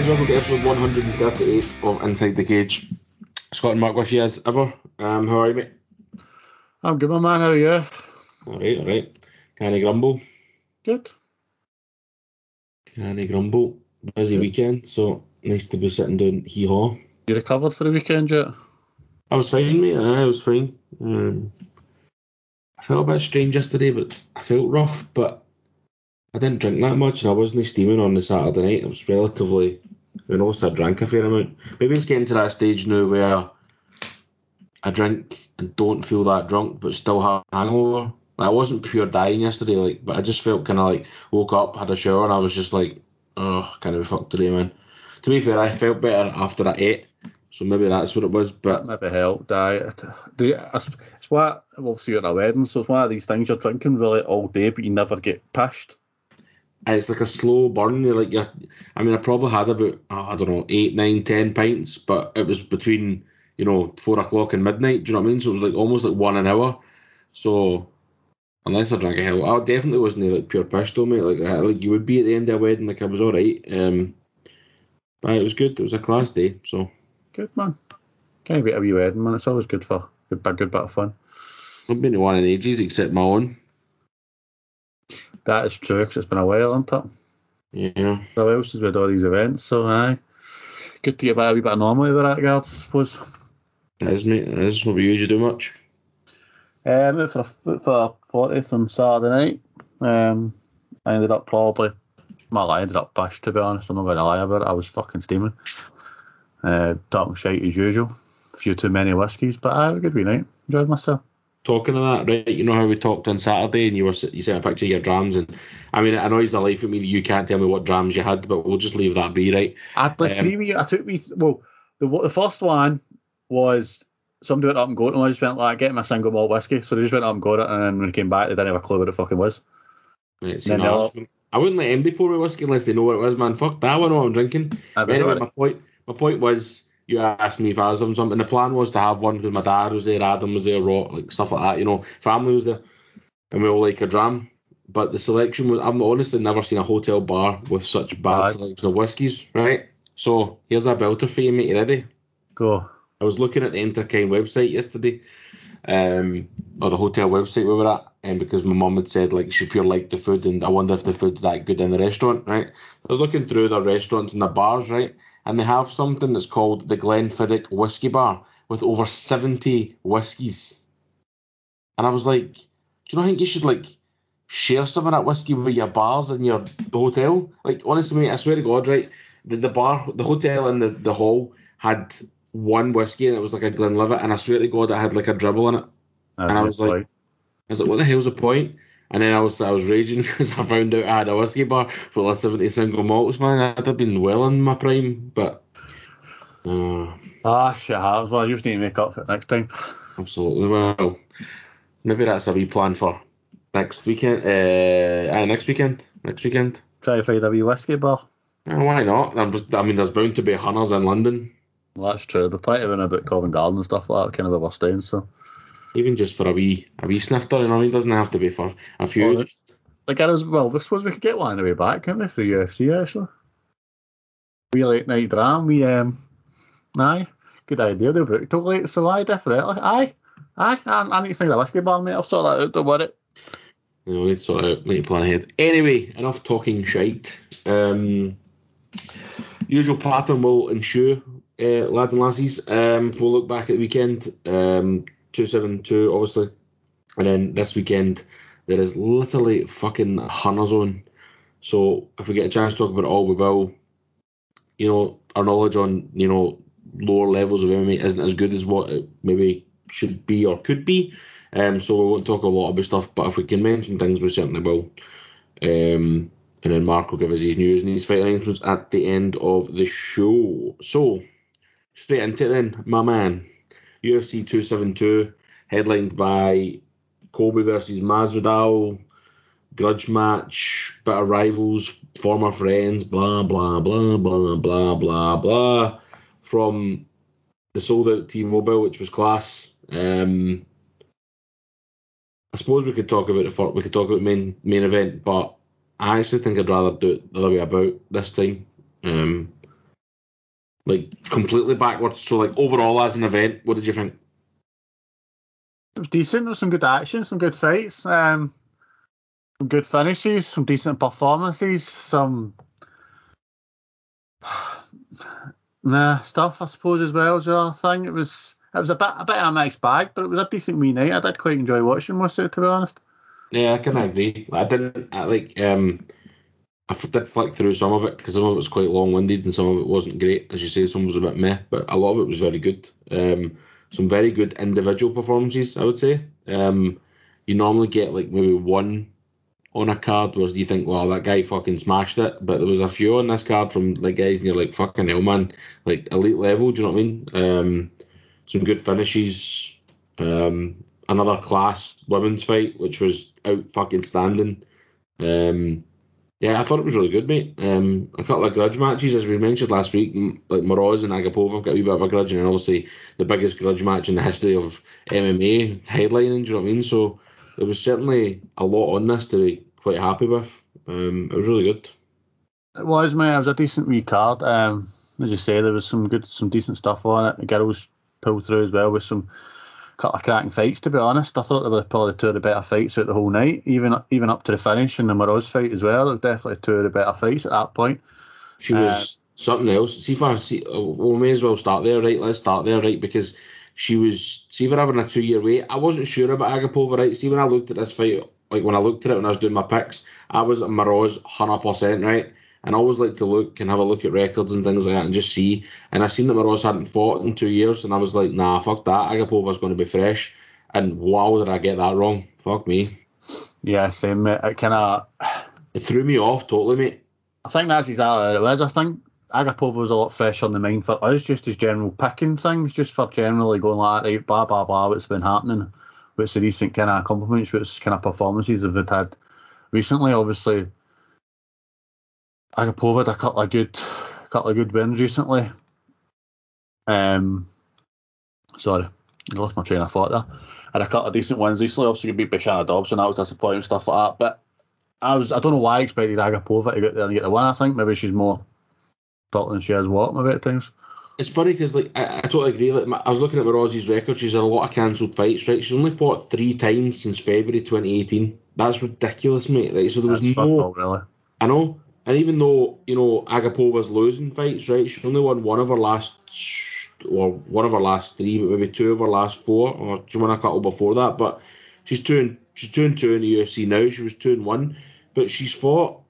guys, welcome to episode 138 of Inside the Cage. Scott and Mark with you as ever. Um, how are you, mate? I'm good, my man. How are you? Alright, alright. Can I grumble? Good. Can I grumble? Busy weekend, so nice to be sitting down hee haw. You recovered for the weekend yet? I was fine, mate. I was fine. Um, I felt a bit strange yesterday, but I felt rough, but I didn't drink that much, and I wasn't steaming on the Saturday night. It was relatively, you know, so I drank a fair amount. Maybe it's getting to that stage now where I drink and don't feel that drunk, but still have a hangover. I wasn't pure dying yesterday, like, but I just felt kind of like woke up, had a shower, and I was just like, oh, kind of fucked today, man. To be fair, I felt better after I ate, so maybe that's what it was. But Maybe helped. diet. do you, it's, what obviously you're at a wedding, so it's one of these things you're drinking really all day, but you never get pushed. It's like a slow burn. You're like, you're, I mean, I probably had about, oh, I don't know, eight, nine, ten pints, but it was between, you know, four o'clock and midnight. Do you know what I mean? So it was like almost like one an hour. So unless I drank a hell, I definitely wasn't like pure piss though, mate. Like, like you would be at the end of a wedding. Like I was all right. Um, but it was good. It was a class day. So Good, man. Can't wait a wee wedding, man. It's always good for good, a good bit of fun. I've been to one in ages except my own. That is true, 'cause it's been a while, hasn't it? Yeah. So else has with all these events, so aye. Good to get back a wee bit of normality with that regard, I suppose. It is, mate. It is. What about you? Did you do much? Um, went for a, for a 40th on Saturday night. Um, I ended up probably, well, I ended up bashed, to be honest. I'm not going to lie about it. I was fucking steaming. Uh, talking shite as usual. A few too many whiskies, but I had a good wee night. Enjoyed myself. Talking of that, right? You know how we talked on Saturday, and you were you sent a picture of your drams, and I mean, it annoys the life of me that you can't tell me what drams you had, but we'll just leave that be, right? I had like Um, three wee, I took me, well, the the first one was somebody went up and got it, and I just went like, getting my single malt whiskey. So they just went up and got it, and then when they came back, they didn't have a clue what it fucking was. Right, no, I wouldn't let anybody pour me whiskey unless they know what it was, man. Fuck that, one, what I'm drinking. Anyway, my point, my point was, you asked me if I was having something. The plan was to have one because my dad was there, Adam was there, Rock, like stuff like that. You know, family was there, and we all like a dram. But the selection was, I've honestly never seen a hotel bar with such bad Bad. selection of whiskies, right? So here's a belter for you, mate. You ready? Go. I was looking at the Interkine website yesterday, um, or the hotel website we were at, and because my mum had said like she pure liked the food, and I wonder if the food's that good in the restaurant, right? I was looking through the restaurants and the bars, right, and they have something that's called the Glenfiddich Whiskey Bar with over seventy whiskies, and I was like, do you not think you should like share some of that whiskey with your bars in your hotel? Like honestly, mate, I swear to God, right, the, the bar, the hotel, and the the hall had one whiskey and it was like a Glenlivet, and I swear to God, it had like a dribble in it. And I was like, I was like, what the hell's the point? And then I was I was raging because I found out I had a whiskey bar full of 70 single malts, man. I'd have been well in my prime, but uh, ah, shit happens. Well, you just need to make up for it next time. absolutely well. Maybe that's a wee plan for next weekend. Uh, aye, next weekend. Next weekend. Try to find a wee whiskey bar. Uh, why not? I mean, there's bound to be hunters in London, Well, that's true. There's plenty of about Covent Garden and stuff like that, kind of where we're staying, so. Even just for a wee a wee snifter. You know, what I mean, doesn't have to be for a few. Well, Like, I was, well, we suppose we could get one on the way back, couldn't we, for the UFC, actually? We late night dram, we, um, aye, good idea, they'll book till late, so aye, definitely, aye, aye, I, I need to find a whiskey bar, mate, I'll sort that out, don't worry. You know, we need to sort out, we need to plan ahead. Anyway, enough talking shite. Um, usual pattern will ensue, uh, lads and lassies. Um, if we look back at the weekend, um, 272, obviously. And then this weekend, there is literally fucking Hunter Zone. So if we get a chance to talk about it all, we will. You know, our knowledge on, you know, lower levels of MMA isn't as good as what it maybe should be or could be. Um, so we won't talk a lot about stuff, but if we can mention things, we certainly will. Um, and then Mark will give us his news and his fight announcements at the end of the show. So, straight into it then, my man. UFC 272, headlined by Colby versus Masvidal, grudge match, bit of rivals, former friends, blah, blah, blah, blah, blah, blah, blah. From the sold out T Mobile, which was class. Um, I suppose we could talk about the fir- we could talk about main main event, but I actually think I'd rather do it the other way about this time. Um, Like completely backwards. So like overall as an event, what did you think? It was decent. There was some good action, some good fights, um, some good finishes, some decent performances, some nah stuff I suppose as well as other thing. It was it was a bit a bit of a mixed bag, but it was a decent wee night. I did quite enjoy watching most of it to be honest. Yeah, I can agree. I didn't I like um I did flick through some of it because some of it was quite long winded and some of it wasn't great. As you say, some was a bit meh, but a lot of it was very good. Um, some very good individual performances, I would say. Um, you normally get like maybe one on a card where you think, well, that guy fucking smashed it, but there was a few on this card from like guys and you're like, fucking hell, man, like elite level. Do you know what I mean? Um, some good finishes. Um, another class women's fight, which was out fucking standing. Um, yeah, I thought it was really good, mate. Um, a couple of grudge matches, as we mentioned last week, like Moroz and Agapova got a wee bit of a grudge, and obviously the biggest grudge match in the history of MMA headlining. Do you know what I mean? So there was certainly a lot on this to be quite happy with. Um, it was really good. It was, mate. It was a decent wee card. Um, as you say, there was some good, some decent stuff on it. The girls pulled through as well with some couple of cracking fights. To be honest, I thought they were probably two of the better fights out the whole night, even even up to the finish and the Moroz fight as well. There was definitely two of the better fights at that point. She was uh, something else. See, for see, we may as well start there, right? Let's start there, right? Because she was see for having a two year wait. I wasn't sure about Agapova, right? See, when I looked at this fight, like when I looked at it when I was doing my picks, I was at Moroz hundred percent, right? And I always like to look and have a look at records and things like that and just see. And I seen that Moroz hadn't fought in two years, and I was like, nah, fuck that. Agapova's going to be fresh. And wow, did I get that wrong? Fuck me. Yeah, same, mate. It kind of. It threw me off totally, mate. I think that's exactly what it was. I think Agapova was a lot fresh on the mind for us, just as general picking things, just for generally going like, right, blah, blah, blah, what's been happening, what's the recent kind of accomplishments, what's kind of performances they've had recently. Obviously, Agapova had a couple of good, couple of good wins recently. Um, sorry, I lost my train of thought there. Had a couple of decent wins recently. Obviously, beat Bashana Dobson, that was disappointing and stuff like that. But I was, I don't know why I expected Agapova to get there and get the win. I think maybe she's more built than she has what maybe at times. It's funny because like I, I, totally agree. Like my, I was looking at Rossi's record. She's had a lot of cancelled fights. Right, she's only fought three times since February 2018. That's ridiculous, mate. Right, so there was That's no. really. I know, and even though, you know, Agapova's losing fights, right, she only won one of her last, or one of her last three, but maybe two of her last four, or she won a couple before that. But she's two and she's two and two in the UFC now. She was two and one, but she's fought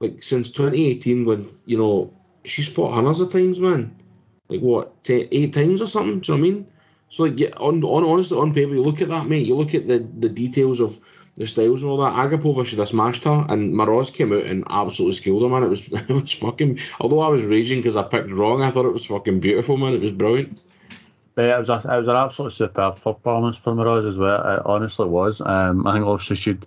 like since 2018 when you know she's fought hundreds of times, man. Like what, ten, eight times or something? Do you know what I mean? So like, yeah, on, on honestly on paper, you look at that, mate. You look at the the details of the styles and all that. Agapova should have smashed her, and Moroz came out and absolutely skilled her, man. It was it was fucking. Although I was raging because I picked wrong, I thought it was fucking beautiful, man. It was brilliant. Yeah, it was a, it was an absolutely superb performance from Moroz as well. It honestly was. Um, I think obviously she'd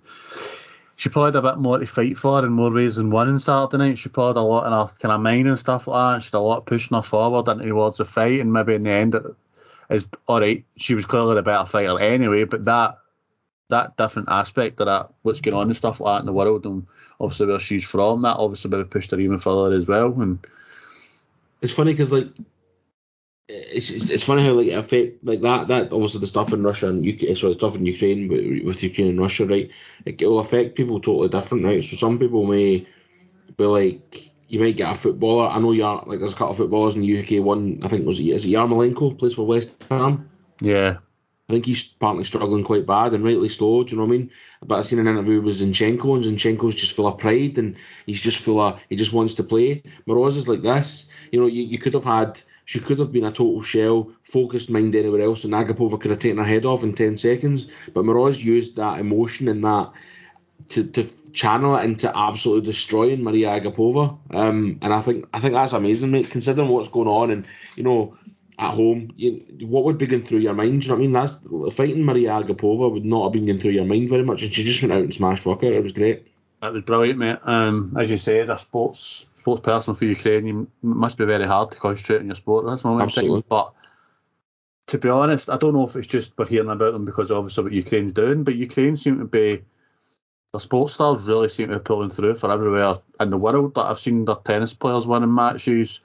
she probably had a bit more to fight for in more ways than one in Saturday night. She probably had a lot in her kind of mind and stuff like that. She had a lot pushing her forward into towards the fight, and maybe in the end, it is all right. She was clearly the better fighter anyway, but that that different aspect of that, what's going on and stuff like that in the world, and obviously where she's from, that obviously maybe pushed her even further as well. And it's funny because like it's, it's funny how like it affect like that that obviously the stuff in Russia and UK sorry the stuff in Ukraine with, with Ukraine and Russia right it will affect people totally different right so some people may be like you might get a footballer I know you're like there's a couple of footballers in the UK one I think was is it Yarmolenko plays for West Ham yeah I think he's apparently struggling quite bad and rightly so. Do you know what I mean? But I seen an interview with Zinchenko, and Zinchenko's just full of pride and he's just full of he just wants to play. Moroz is like this. You know, you, you could have had she could have been a total shell, focused mind anywhere else, and Agapova could have taken her head off in ten seconds. But Moroz used that emotion and that to, to channel it into absolutely destroying Maria Agapova. Um, and I think I think that's amazing, mate. Considering what's going on, and you know at home, you, what would be going through your mind? Do you know what I mean? That's fighting Maria Agapova would not have been going through your mind very much, and she just went out and smashed fuck. It was great. That was brilliant, mate. Um, as you said, a sports sports person for Ukraine, you must be very hard to concentrate on your sport at this moment. Absolutely. But to be honest, I don't know if it's just we're hearing about them because obviously what Ukraine's doing, but Ukraine seem to be the sports stars really seem to be pulling through for everywhere in the world. That I've seen their tennis players winning matches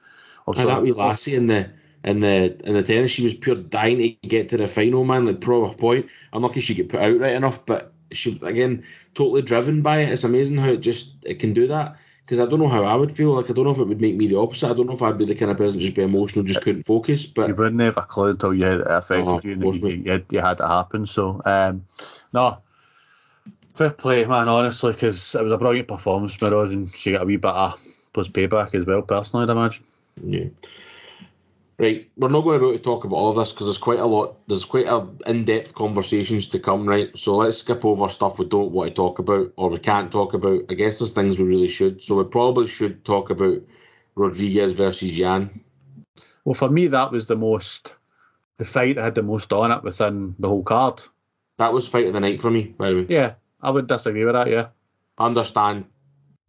And that wee lassie in the in the in the tennis, she was pure dying to get to the final, man. Like proper point. I'm lucky she get put out right enough, but she again totally driven by it. It's amazing how it just it can do that. Because I don't know how I would feel. Like I don't know if it would make me the opposite. I don't know if I'd be the kind of person just be emotional, just couldn't focus. But you wouldn't have a clue until you had it affected Oh, you and you, you, had, you had it happen. So um, no, fair play, man. Honestly, because it was a brilliant performance, Mirror, and she got a wee bit of plus payback as well. Personally, I'd imagine. Yeah. Right, we're not going to be able to talk about all of this because there's quite a lot, there's quite a in-depth conversations to come, right? So let's skip over stuff we don't want to talk about or we can't talk about. I guess there's things we really should. So we probably should talk about Rodriguez versus Yan. Well, for me, that was the most, the fight that had the most on it within the whole card. That was fight of the night for me, by the way. Yeah, I would disagree with that. Yeah. I understand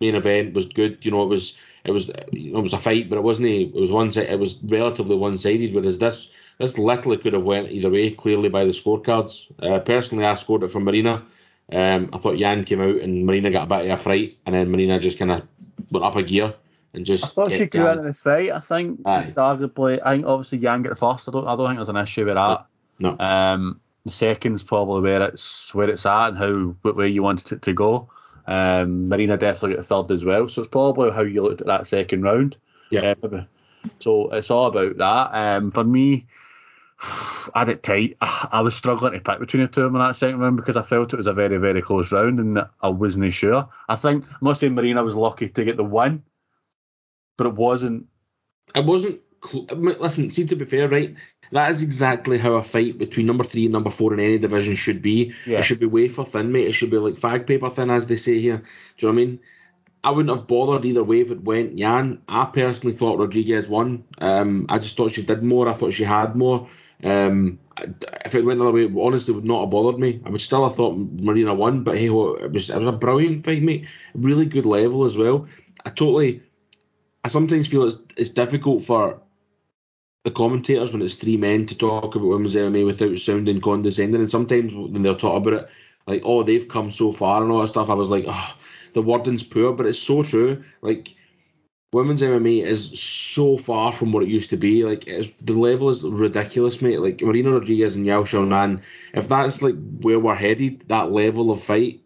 main event was good. You know, it was it was it was a fight, but it wasn't. It was one side. It was relatively one sided. Whereas this this literally could have went either way. Clearly by the scorecards. Uh, personally, I scored it for Marina. Um, I thought Yan came out and Marina got a bit of a fright, and then Marina just kind of went up a gear and just. I thought she grew Yan. into the fight. I think arguably, I think obviously Yang got the first. I don't, I don't think there's an issue with that. No. Um, the second's probably where it's where it's at and how what way you wanted it to go. Um, Marina definitely got third as well, so it's probably how you looked at that second round. Yeah. Um, so it's all about that. Um, for me, I had it tight. I, I was struggling to pick between the two of them in that second round because I felt it was a very, very close round and I wasn't sure. I think, I'm not saying Marina was lucky to get the win, but it wasn't. It wasn't. Cl- I listen, see, to be fair, right? That is exactly how a fight between number three and number four in any division should be. Yeah. It should be wafer thin, mate. It should be like fag paper thin, as they say here. Do you know what I mean? I wouldn't have bothered either way if it went Yan. I personally thought Rodriguez won. Um, I just thought she did more. I thought she had more. Um, if it went the other way, honestly, would not have bothered me. I would still have thought Marina won, but hey, it was it was a brilliant fight, mate. Really good level as well. I totally. I sometimes feel it's it's difficult for the commentators when it's three men to talk about women's MMA without sounding condescending. And sometimes when they're talk about it, like, oh, they've come so far and all that stuff, I was like, oh, the wording's poor, but it's so true. Like, women's MMA is so far from what it used to be. Like, the level is ridiculous, mate. Like, Marina Rodriguez and Yao Xiaonan, if that's like where we're headed, that level of fight,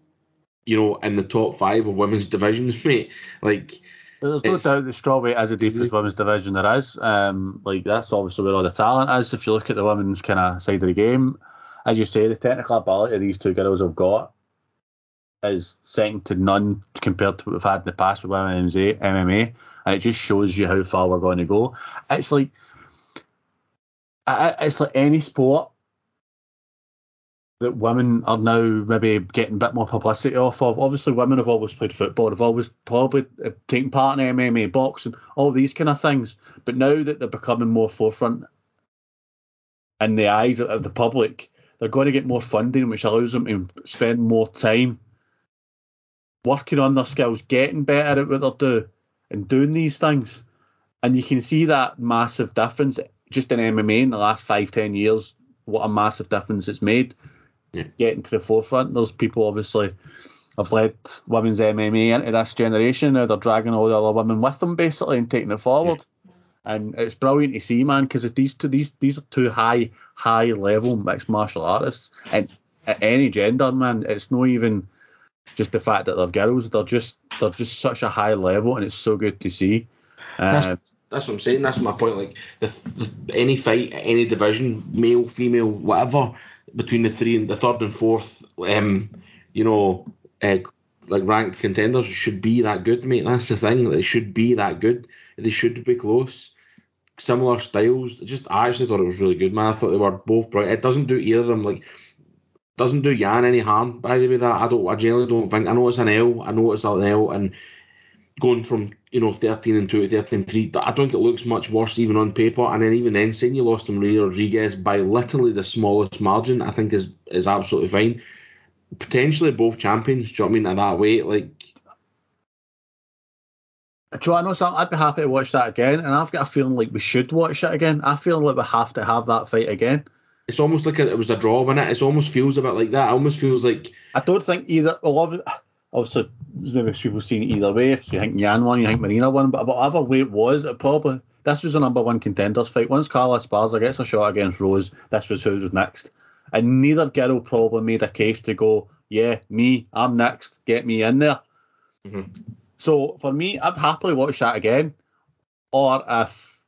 you know, in the top five of women's divisions, mate, like, There's no doubt the strawweight is the deepest women's division there is. Um, like that's obviously where all the talent is. If you look at the women's kind of side of the game, as you say, the technical ability these two girls have got is second to none compared to what we've had in the past with women's MMA, and it just shows you how far we're going to go. It's like it's like any sport that women are now maybe getting a bit more publicity off of. Obviously, women have always played football, have always probably uh, taken part in MMA, boxing, all these kind of things. But now that they're becoming more forefront in the eyes of the public, they're going to get more funding, which allows them to spend more time working on their skills, getting better at what they do, and doing these things. And you can see that massive difference just in MMA in the last five, ten years. What a massive difference it's made Yeah. getting to the forefront. There's people obviously have led women's MMA into this generation. Now they're dragging all the other women with them basically and taking it forward. And it's brilliant to see, man, because these two these these are two high high level mixed martial artists, and at any gender, man, it's not even just the fact that they're girls. They're just they're just such a high level, and it's so good to see. Uh, That's, that's what I'm saying. That's my point. Like the, the, any fight, any division, male, female, whatever, between the three and the third and fourth, um, you know, uh, like ranked contenders should be that good, mate. That's the thing. They should be that good. They should be close. Similar styles. Just I actually thought it was really good, man. I thought they were both bright. It doesn't do either of them like doesn't do Yan any harm. By the way, that I don't. I generally don't think. I know it's an L. I know it's an L, and going from you know 13 and 2 13 and 3 I don't think it looks much worse even on paper and then even then saying you lost to Maria Rodriguez by literally the smallest margin I think is is absolutely fine potentially both champions do you know what I mean at that way, like Do I know something? I'd be happy to watch that again, and I've got a feeling like we should watch it again. I feel like we have to have that fight again. it's almost like a, it was a draw in it it almost feels a bit like that it almost feels like I don't think either. Well, obviously, maybe people seeing it either way. If you think Yan won, you think Marina won, but whatever way it was, it probably this was a number one contenders fight. Once Carla Esparza gets a shot against Rose, this was who was next. And neither girl probably made a case to go, yeah, me, I'm next, get me in there. Mhm. So for me, I'd happily watch that again. Or if,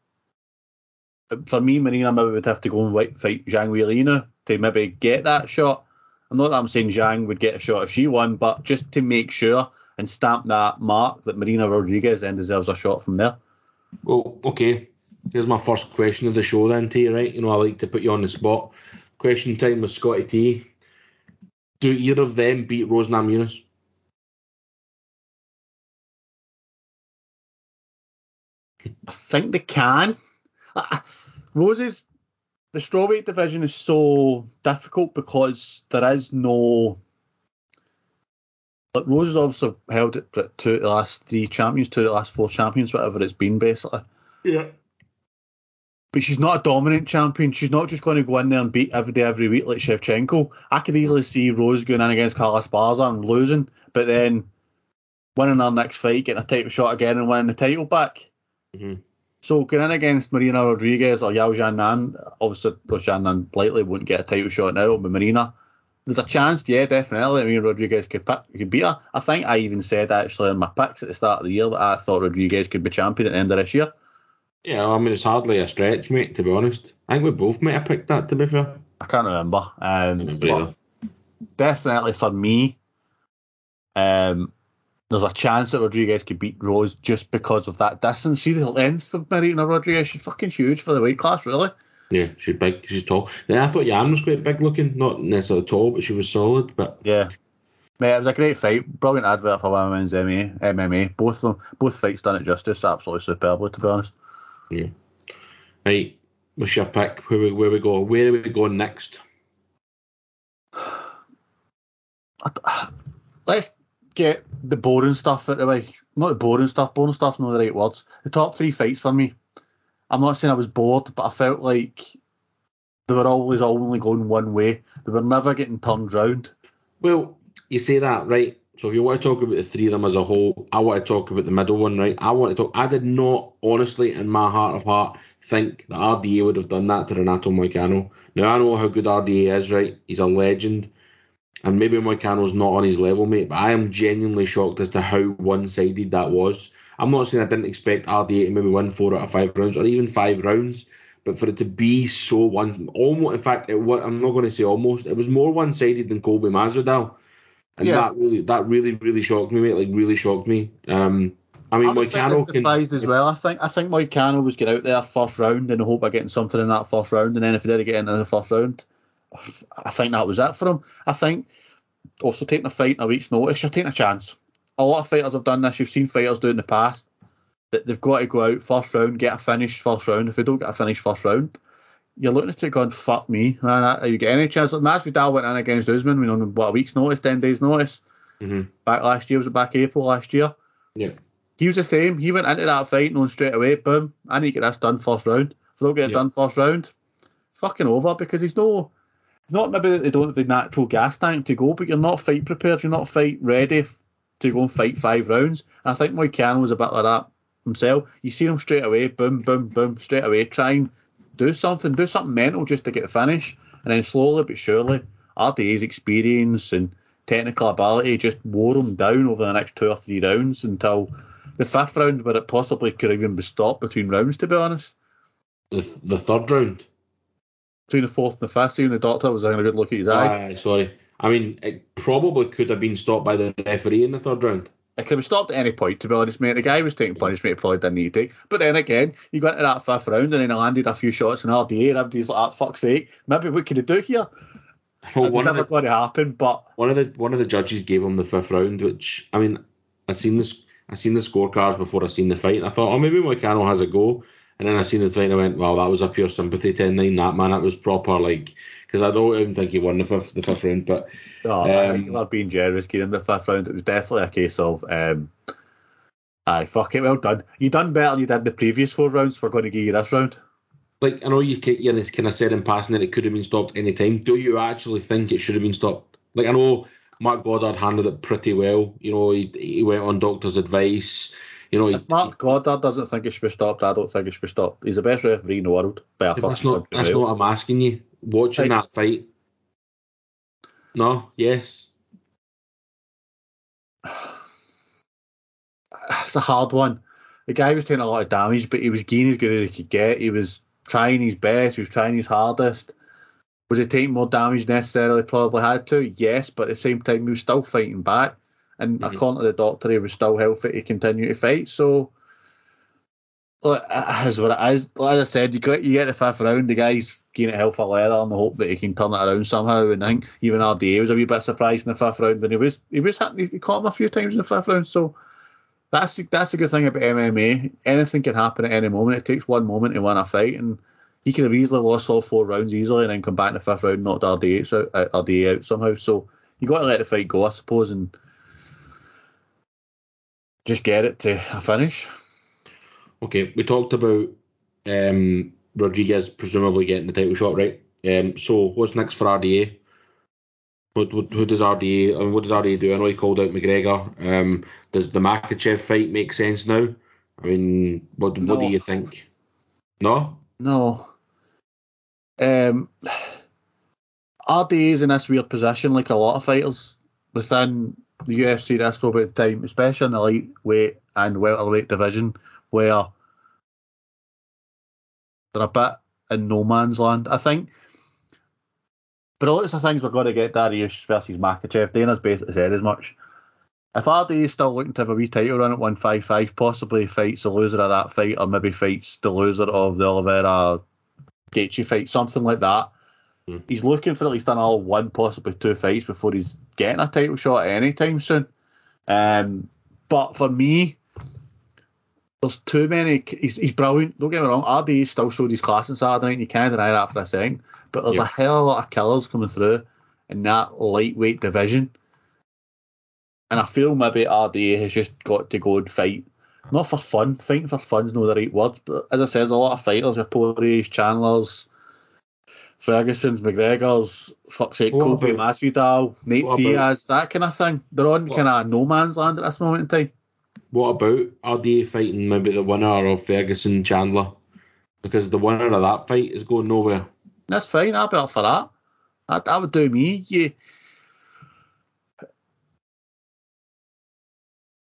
for me, Marina maybe would have to go and fight Zhang Weili now to maybe get that shot. I'm not that I'm saying Zhang would get a shot if she won, but just to make sure and stamp that mark that Marina Rodriguez then deserves a shot from there. Well, okay. Here's my first question of the show then to you, right? You know, I like to put you on the spot. Question time with Scotty T. Do either of them beat Rose Namajunas? I think they can. Rose's the strawweight division is so difficult because there is no. Like Rose has obviously held it for two the last three champions, two of the last four champions, whatever it's been basically. Yeah. But she's not a dominant champion. She's not just going to go in there and beat every day, every week like Shevchenko. I could easily see Rose going in against Carla Esparza and losing, but then winning her next fight, getting a title shot again, and winning the title back. Mhm. So going in against Marina Rodriguez or Yao Nan, obviously Nan likely wouldn't get a title shot now, but Marina, there's a chance, yeah, definitely. I mean, Rodriguez could pick, could beat her. I think I even said actually in my picks at the start of the year that I thought Rodriguez could be champion at the end of this year. Yeah, I mean, it's hardly a stretch, mate, to be honest. I think we both might have picked that, to be fair. I can't remember. Um, I remember definitely for me, um, there's a chance that Rodriguez could beat Rose just because of that distance. See the length of Marina Rodriguez; she's fucking huge for the weight class, really. Yeah, she's big, she's tall. Then I thought Yan was quite big looking, not necessarily tall, but she was solid. But Yeah. Mate, it was a great fight. Brilliant advert for women's MMA. MMA. Both of them, both fights done it justice. Absolutely superbly, to be honest. yeah. Right, what's your pick? Where we, where we go? Where are we going next? Let's get the boring stuff out of the way. Not the boring stuff. Boring stuff's not the right words. The top three fights for me. I'm not saying I was bored, but I felt like they were always only going one way. They were never getting turned round. Well, you say that, right? So if you want to talk about the three of them as a whole, I want to talk about the middle one, right? I want to talk. I did not, honestly, in my heart of heart, think that RDA would have done that to Renato Moicano. Now I know how good RDA is, right? He's a legend, and maybe Moicano's not on his level, mate. But I am genuinely shocked as to how one-sided that was. I'm not saying I didn't expect RDA to maybe win four out of five rounds or even five rounds, but for it to be so one, almost, in fact, it was, I'm not going to say almost, it was more one-sided than Colby Masvidal. And Yeah. that really, that really, really shocked me, mate. Like really shocked me. Um, I mean, I was slightly Moicano can. surprised as well. I think I think Moicano was get out there first round in the hope of getting something in that first round, and then if he did get into the first round, I think that was it for him. I think also taking a fight in a week's notice, you're taking a chance. A lot of fighters have done this. You've seen fighters do it in the past. That they've got to go out first round, get a finish first round. If they don't get a finish first round, you're looking at it going, fuck me, man. Are you getting any chance? Masvidal went in against Usman, we know what a week's notice, ten days notice. Mhm. Back last year was it back April last year? Yeah. He was the same. He went into that fight knowing straight away, boom, I need to get this done first round. If I don't get it Yeah. done first round, fucking over because he's no. Not maybe that they don't have the natural gas tank to go, but you're not fight prepared. You're not fight ready to go and fight five rounds. And I think Moicano was a bit like that himself. You see him straight away, boom, boom, boom, straight away, try and do something, do something mental just to get the finish. And then slowly but surely, RDA's experience and technical ability just wore him down over the next two or three rounds until the fifth round, where it possibly could even be stopped between rounds, to be honest. The, the third round. Between the fourth and the fifth, even the doctor was having a good look at his eye. Aye, sorry. I mean, it probably could have been stopped by the referee in the third round. It could have stopped at any point, to be honest, mate. The guy was taking punishment he probably didn't need to take. But then again, you got into that fifth round and then he landed a few shots in RDA and everybody's like, ah, fuck's sake, maybe what could he do here? Well, one of never the going to happen, but one of the one of the judges gave him the fifth round, which I mean, I seen this, I seen the scorecards before I seen the fight, and I thought, oh, maybe Moicano has a go, and then I seen the fight, and I went, wow, that was a pure sympathy 10-9, that man, that was proper like, because I don't even think he won the fifth the fifth round, but oh, Um, they're being generous, Kieran, the fifth round. It was definitely a case of, um, aye, fuck it, well done. You done better than you did the previous four rounds. We're going to give you this round. like I know you kind of said in passing that it could have been stopped any time. Do you actually think it should have been stopped? Like I know Marc Goddard handled it pretty well. You know, he, he went on doctor's advice. You know, he, Marc Goddard doesn't think it should be stopped, I don't think it should be stopped. He's the best referee in the world by a that's not that's not what I'm asking you. Watching Right. that fight. No, yes. It's a hard one. The guy was taking a lot of damage, but he was getting as good as he could get. He was trying his best. He was trying his hardest. Was he taking more damage necessarily? Probably had to. Yes, but at the same time, he was still fighting back. And Mhm. according to the doctor, he was still healthy to continue to fight. So, look, it is what it is. Like I said, you got you get the fifth round. The guy's getting a hell for leather and the hope that he can turn it around somehow. And I think even RDA was a wee bit surprised in the fifth round when he was he was hitting, he caught him a few times in the fifth round. So that's the- that's the good thing about MMA. Anything can happen at any moment. It takes one moment to win a fight, and he could have easily lost all four rounds easily, and then come back in the fifth round, knocked RDA out, RDA out somehow. So you got to let the fight go, I suppose, and just get it to a finish. Okay, we talked about um, Rodriguez presumably getting the title shot, right? Um, so what's next for RDA? What, what, who does RDA? I mean, what does RDA do? I know he called out McGregor. Um, does the Makhachev fight make sense now? I mean, what what do you think? No. No. Um, RDA is in this weird position, like a lot of fighters within the UFC this moment in time, especially in the lightweight and welterweight division, where they're a bit in no man's land. I think. But a lot of things we're going to get Dariush versus Makhachev. Dana's basically said as much. If RDA is still looking to have a wee title run at 155, possibly fights the loser of that fight, or maybe fights the loser of the Oliveira Gaethje fight, something like that. Hmm. He's looking for at least another one, possibly two fights before he's getting a title shot any time soon. Um, but for me, there's too many. He's, he's brilliant. Don't get me wrong. RDA still showed his class on Saturday night. and You can't deny that for a second. But there's Yeah. a hell of a lot of killers coming through in that lightweight division. And I feel maybe RDA has just got to go and fight. Not for fun. Fighting for fun's not the right word. But as I said, there's a lot of fighters. Your Poiriers, Chandlers, Ferguson's, McGregor's, fuck's sake, What Colby about- Masvidal, Nate what about- Diaz, that kind of thing. They're on kind of no man's land at this moment in time. What about RDA fighting maybe the winner of Ferguson Chandler? Because the winner of that fight is going nowhere. That's fine. I'll be up for that. That, that would do me. You,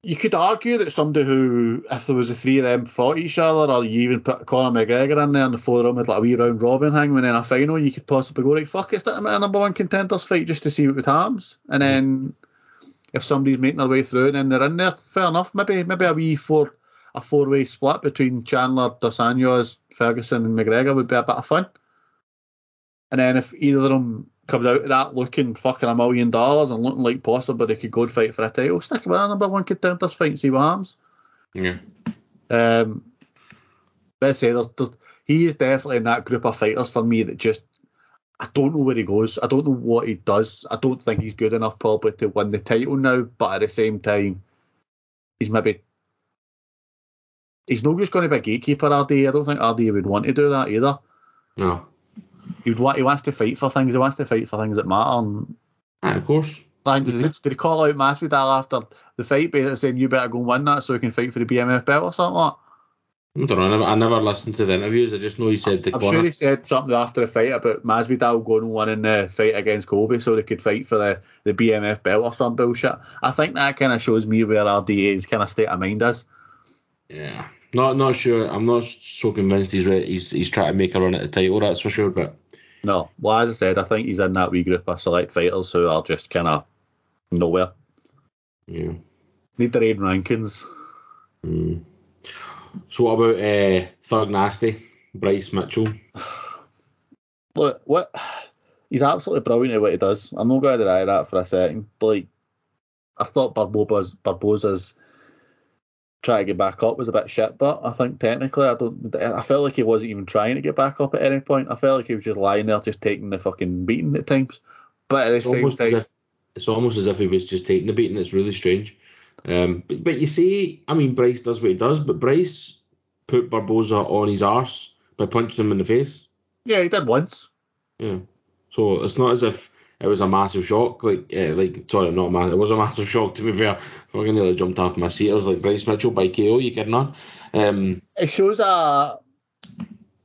you could argue that somebody who, if there was the three of them fought each other, or you even put Conor McGregor in there in the four room with like a wee round robin when in a final you could possibly go right, fuck it, them in a number one contenders fight just to see what happens, and then if somebody's making their way through and then they're in there, fair enough. Maybe maybe a wee four a four way split between Chandler, Dos Anjos, Ferguson, and McGregor would be a bit of fun. And then if either of them comes out of that looking fucking a million dollars and looking like possibly they could go and fight for a title, stick them in a number one contenders fight and see what happens. Yeah. Um, let's say there's, there's he is definitely in that group of fighters for me that just I don't know where he goes. I don't know what he does. I don't think he's good enough probably to win the title now, but at the same time, he's maybe he's not just going to be a gatekeeper RD. I don't think RD would want to do that either. No. He would want he wants to fight for things. He wants to fight for things that matter. And Ah, of course. like, did, he, did he call out Masvidal after the fight, basically saying you better go and win that so he can fight for the BMF belt or something like? I don't know. I never, I never listened to the interviews. I just know he said to I'm Conor. sure he said something after the fight about Masvidal going and winning the fight against Colby so they could fight for the, the BMF belt or some bullshit. I think that kind of shows me where RDA's kind of state of mind is. Yeah. Not not sure. I'm not so convinced he's re- he's he's trying to make a run at the title. That's for sure. But No, well, as I said, I think he's in that wee group of select fighters who are just kind of nowhere. yeah. Need their own rankings. Mm. So what about uh, Thug Nasty, Bryce Mitchell? Look, what he's absolutely brilliant at what he does. I'm not going to deny that for a second. Like, I thought Barbosa's Barbosa's trying to get back up was a bit shit, but I think technically I don't. I felt like he wasn't even trying to get back up at any point. I felt like he was just lying there, just taking the fucking beating at times. But at the It's same almost as time, if it's almost as if he was just taking the beating. It's really strange. Um, but but you see, I mean, Bryce does what he does, but Bryce put Barbosa on his arse by punching him in the face. yeah, he did once. Yeah. So it's not as if it was a massive shock. Like, uh, like sorry, not a massive. It was a massive shock to be fair. Fucking nearly jumped off my seat. I was like, Bryce Mitchell by KO. You kidding on? Um, it shows a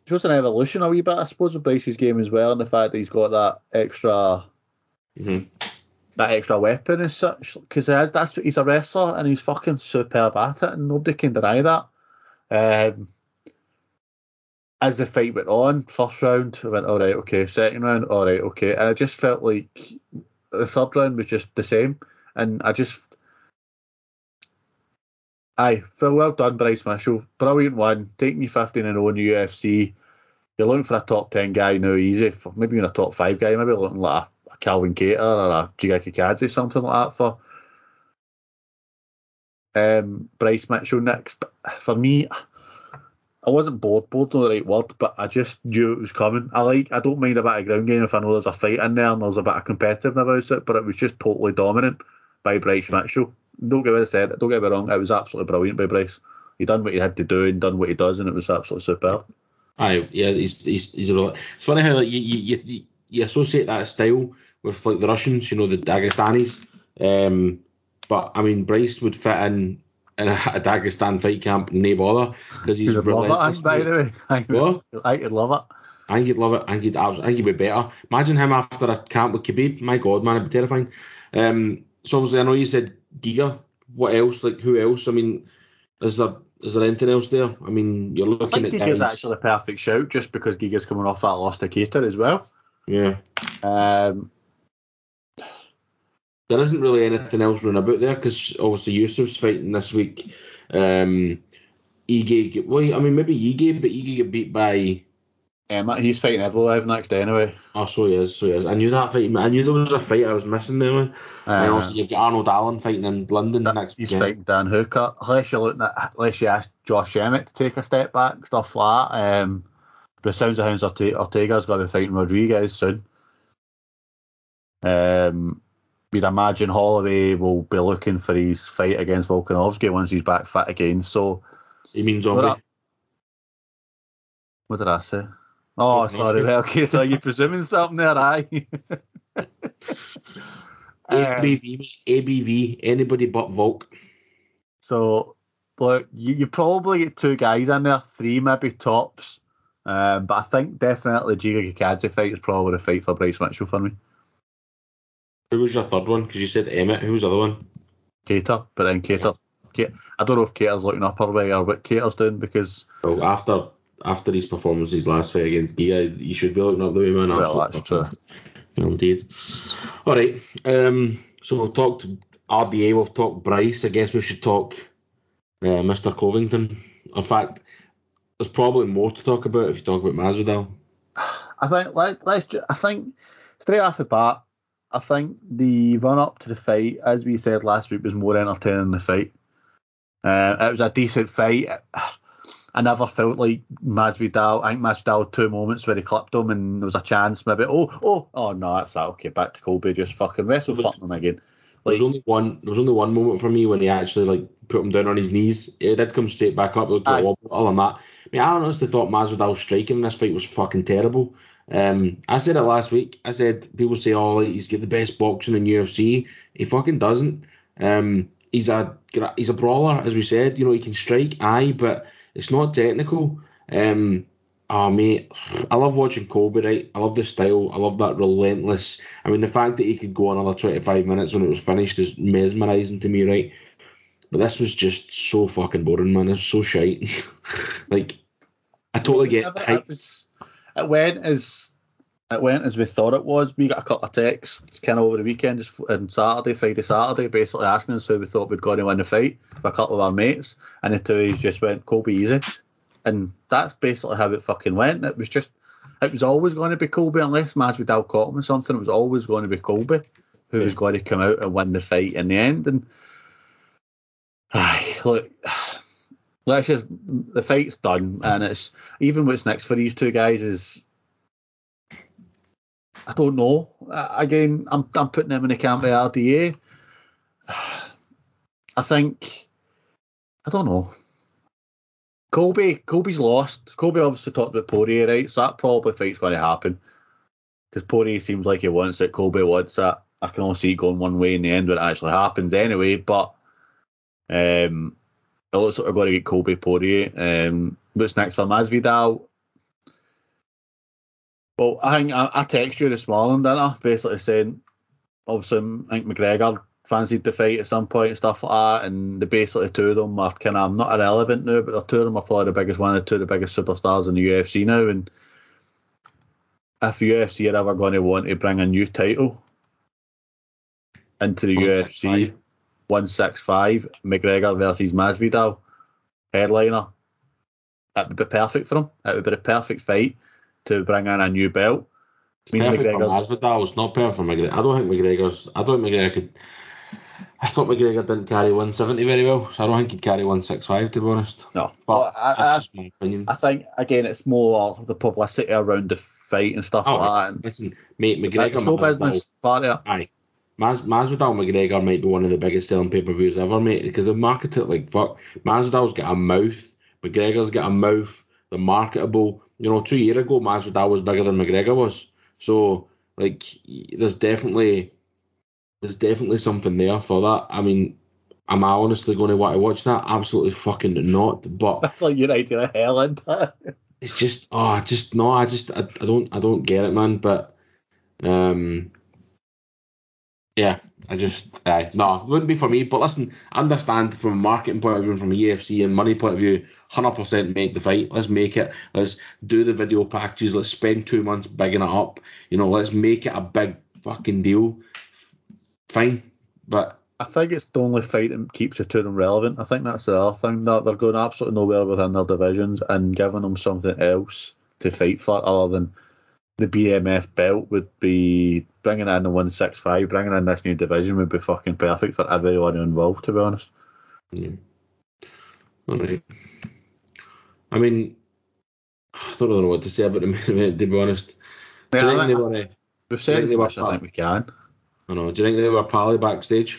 shows an evolution a wee bit, I suppose, of Bryce's game as well, and the fact that he's got that extra. mhm. That extra weapon as such, because that's he's a wrestler and he's fucking superb at it, and nobody can deny that. Um, as the fight went on, first round, I went, all right, okay. Second round, all right, okay. And I just felt like the third round was just the same. And I just, aye, well done, Bryce Mitchell. Brilliant one. Taking you 15 and 0 in the UFC. You're looking for a top 10 guy now, easy. For maybe even a top 5 guy, maybe looking like a, a Calvin Kattar or a Giga Chikadze, something like that for um, Bryce Mitchell next. But for me, I wasn't bored, bored not the right word, but I just knew it was coming. I like, I don't mind a bit of ground game if I know there's a fight in there and there's a bit of competitiveness about it, but it was just totally dominant by Bryce Mitchell. Don't get me said, don't get me wrong, it was absolutely brilliant by Bryce. He done what he had to do and done what he does, and it was absolutely superb. Aye, yeah, he's he's he's a. It's funny how like you you, you, you associate that style with like the Russians, you know, the Dagestanis. Um, but I mean, Bryce would fit in in a, a Dagestan fight camp, no bother, because he's would love it, relentless. by the way. I What? I could love it. I think he'd love it. I think he'd, I think he'd be better. Imagine him after a camp with Khabib. My God, man, it'd be terrifying. Um, so obviously, I know you said Giga. What else? Like who else? I mean, is there is there anything else there? I mean, you're I looking think at Giga's guys- actually a perfect shout just because Giga's coming off that loss to Kattar as well. Yeah, Um, there isn't really anything else running about there because obviously Yusuff's fighting this week. Um, Ige, well, I mean maybe Ige, but Ige get beat by. Emma, he's fighting Evloev next day anyway. Oh, so he is, so he is. I knew that fight. I knew there was a fight I was missing there. Man. and Uh, also you've got Arnold Allen fighting in London next he's weekend. fighting Dan Hooker. Unless you're looking at, unless you ask Josh Emmett to take a step back, stuff like that. Um, but it sounds like Ortega's going to be fighting Rodriguez soon. Um, we'd imagine Holloway will be looking for his fight against Volkanovski once he's back fit again. So, He means What zombie. up? what did I say? Oh, sorry. Well, okay, so you're presuming something there, aye? Um, ABV, ABV, anybody but Volk. So, look, you, you probably get two guys in there, three maybe tops. Um, but I think definitely Giga Chikadze fight is probably the fight for Bryce Mitchell for me. Who was your third one? Because you said Emmett. Who was the other one? Kattar, but then Kattar, Kattar I don't know if Kattar's looking up her way or what Kattar's doing because, Well, after after his performance, his last fight against Giga, you should be looking up the way, man. well, that's true. Indeed. All right. Um, so we've talked RDA, we've talked Bryce. I guess we should talk uh, Mr. Covington. In fact, there's probably more to talk about if you talk about Masvidal. I think let, let's. Ju- I think straight off the bat, I think the run up to the fight, as we said last week, was more entertaining than the fight. Uh, it was a decent fight. I never felt like Masvidal. I think Masvidal had two moments where he clipped him and there was a chance maybe. Oh, oh, oh no, that's that. Okay, back to Colby. Just fucking wrestle fucking him again. There was only one. There was only one moment for me when he actually like put him down on his knees. It did come straight back up. Looked like Aye. a wobble. Other than that, I mean, I honestly thought Masvidal's striking in this fight was fucking terrible. Um, I said it last week. I said people say, "Oh, he's got the best boxing in UFC." He fucking doesn't. Um, he's a he's a brawler, as we said. You know, he can strike, aye, but it's not technical. Um, oh mate, I love watching Colby. Right, I love the style. I love that relentless. I mean, the fact that he could go another 25 minutes when it was finished is mesmerizing to me, right? But this was just so fucking boring, man. It's so shite. like, I totally get was, it went as it went as we thought it was. We got a couple of texts kind of over the weekend, on Saturday, Friday, Saturday, basically asking us who we thought we'd go to win the fight with a couple of our mates, and the two of us just went Colby easy, and that's basically how it fucking went. It was just, it was always going to be Colby unless Masvidal caught him or something. It was always going to be Colby who hmm. was going to come out and win the fight in the end, and. Aye, look, let's just the fight's done, and it's even what's next for these two guys is I don't know. Again, I'm I'm putting them in the camp of RDA. I think I don't know. Colby, Colby's lost. Colby obviously talked about Poirier, right? So that probably fight's going to happen. because Poirier seems like he wants it, Colby wants it. I can only see it going one way in the end when it actually happens anyway. But um, looks like we're going to get Colby Poirier. Um, what's next for Masvidal? Well, I think I, I texted you this morning, didn't I? Basically saying, obviously, I think McGregor fancied the fight at some point and stuff like that, and the basically two of them are kind of not irrelevant now, but the two of them are probably the biggest one, the two of the biggest superstars in the UFC now, and if the UFC are ever going to want to bring a new title into the UFC, 165, McGregor versus Masvidal, headliner, that would be perfect for him. It would be the perfect fight to bring in a new belt. Perfect McGregor's, for Masvidal. It's not perfect for McGregor. I don't think McGregor's. I don't think McGregor could. I thought McGregor didn't carry 170 very well, so I don't think he'd carry 165 to be honest. No, but well, I, that's I, just my opinion. I think again, it's more the publicity around the fight and stuff Oh, like that. Listen, mate, McGregor. show business part of it. Aye. Mas- Masvidal McGregor might be one of the biggest selling pay per views ever, mate, because they market it like fuck. Masvidal's got a mouth, McGregor's got a mouth, they're marketable. You know, two years ago, Masvidal was bigger than McGregor was. So, like, there's definitely there's definitely something there for that. I mean, am I honestly going to want to watch that? Absolutely fucking not. But That's like United of hell, isn't it? it's just oh I just no I just I, I don't I don't get it man but um yeah I just uh, no it wouldn't be for me but listen understand from a marketing point of view from a UFC and money point of view 100% make the fight. Let's make it let's do the video packages let's spend two months bigging it up you know let's make it a big fucking deal. Fine but I think it's the only fight that keeps the two of them relevant. I think that's the other thing that they're going absolutely nowhere within their divisions and giving them something else to fight for other than the BMF belt would be bringing in the 165, bringing in this new division would be fucking perfect for everyone involved, to be honest. Yeah. All right. I mean, I don't know what to say about the main event, to be honest. Do you think they were, uh, We've said they were much I think we can. I know, do you think they were pally backstage?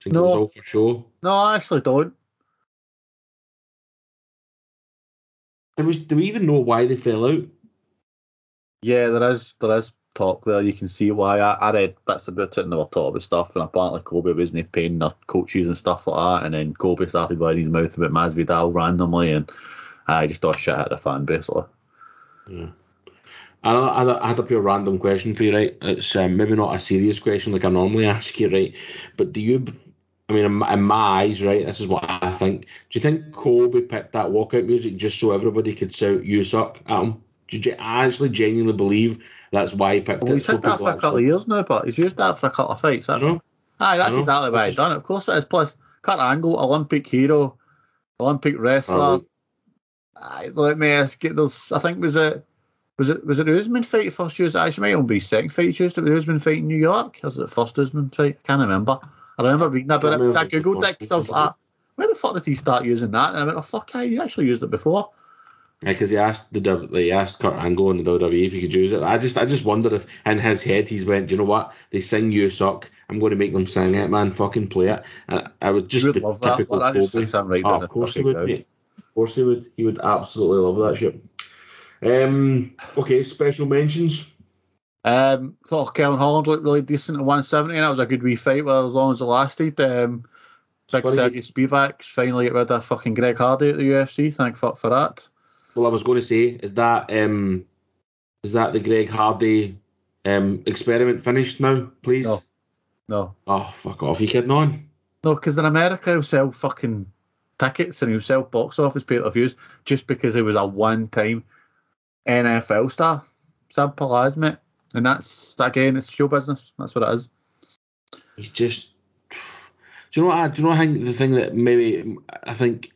Do you think it No. was all for show? No, I actually don't. Do we, do we even know why they fell out? Yeah, there is there is talk there. You can see why. I, I read bits about it and they were talking about stuff, and apparently Colby wasn't paying their coaches and stuff like that. And then Colby started running his mouth about Masvidal randomly, and I just thought shit at the fan basically. Yeah. I, had a pure random question for you, right? It's um, maybe not a serious question like I normally ask you, right? But do you, I mean, in my, in my eyes, right, this is what I think. Do you think Colby picked that walkout music just so everybody could shout, you suck at him? Do you actually genuinely believe that's why he picked Well, it? he's so had that for a couple of years now, but he's used that for a couple of fights. I know. aye, that's know. exactly why he's done it. Of course it is. Plus, Kurt Angle, Olympic hero, Olympic wrestler. Oh. Aye, let me ask you. There's, I think was it. Was it was it Usman fight first used? Actually, might even be second fight he used. It was Usman fight in New York. Or was it the first Usman fight? I can't remember. I remember reading about I it was googled it because I was like, where the fuck did he start using that? And I went, oh fuck, I he actually used it before. Yeah, because he asked the W- he asked Kurt Angle in the WWE if he could use it. I just I just wonder if in his head he's went, you know what? They sing you suck. I'm going to make them sing it, man. Fucking play it. And I would just would the love that. typical Well, that just Colby. right Oh, of course he would, mate. Of course he would. He would absolutely love that shit. Um. Okay. Special mentions. Um, thought Kevin Holland looked really decent at 170, and that was a good wee fight. Well, as long as it lasted. Um, Big Sergey Spivak finally get rid of fucking Greg Hardy at the UFC. Thank fuck for that. Well, I was going to say, is that um, is that the Greg Hardy um experiment finished now? Please. No. No, Oh, fuck off! You kidding on? no, because in America he'll sell fucking tickets and he'll sell box office pay per views just because he was a one time NFL star. Simple as mate. And that's again, it's show business. That's what it is. He's just. Do you know what? I, do you know? I think the thing that maybe I think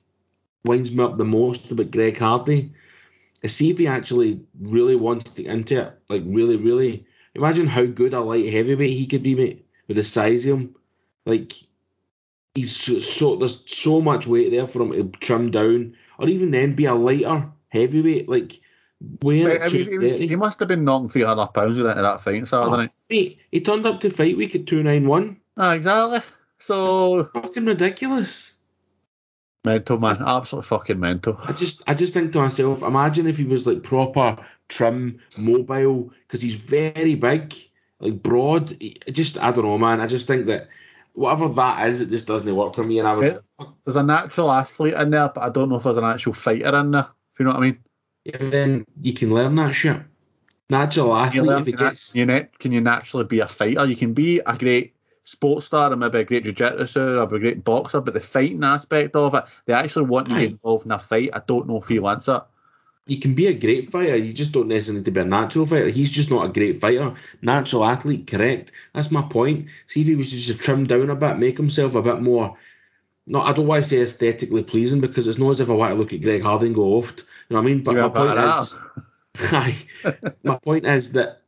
winds me up the most about Greg Hardy is see if he actually really wants to get into it. Like really, really. Imagine how good a light heavyweight he could be, mate, with the size of him. Like he's so, so there's so much weight there for him to trim down, or even then be a lighter heavyweight. Like weighing But, at I mean, he, he must have been knocking 300 pounds into that fight Saturday Oh, mate, he turned up to fight week at 291. Ah, exactly. So Fucking ridiculous. Mental man, absolutely fucking mental. I just I just think to myself, imagine if he was like proper trim, mobile, because he's very big, like broad. Just I don't know, man. I just think that whatever that is, it just doesn't work for me. And I was, There's a natural athlete in there, but I don't know if there's an actual fighter in there. If you know what I mean. yeah, but then you can learn that shit. Natural You athlete, learn if to gets, you nat- can you naturally be a fighter? You can be a great sports star and maybe a great jiu-jitsu or a great boxer, but the fighting aspect of it, they actually want to get involved in a fight. I don't know if he wants it. you can be a great fighter. You just don't necessarily need to be a natural fighter. He's just not a great fighter. Natural athlete, correct. That's my point. See if he was to just trim down a bit, make himself a bit more. No, I don't want to say aesthetically pleasing because it's not as if I want to look at Greg Hardy and go oft. You know what I mean? But You my have a bit point is, my point is that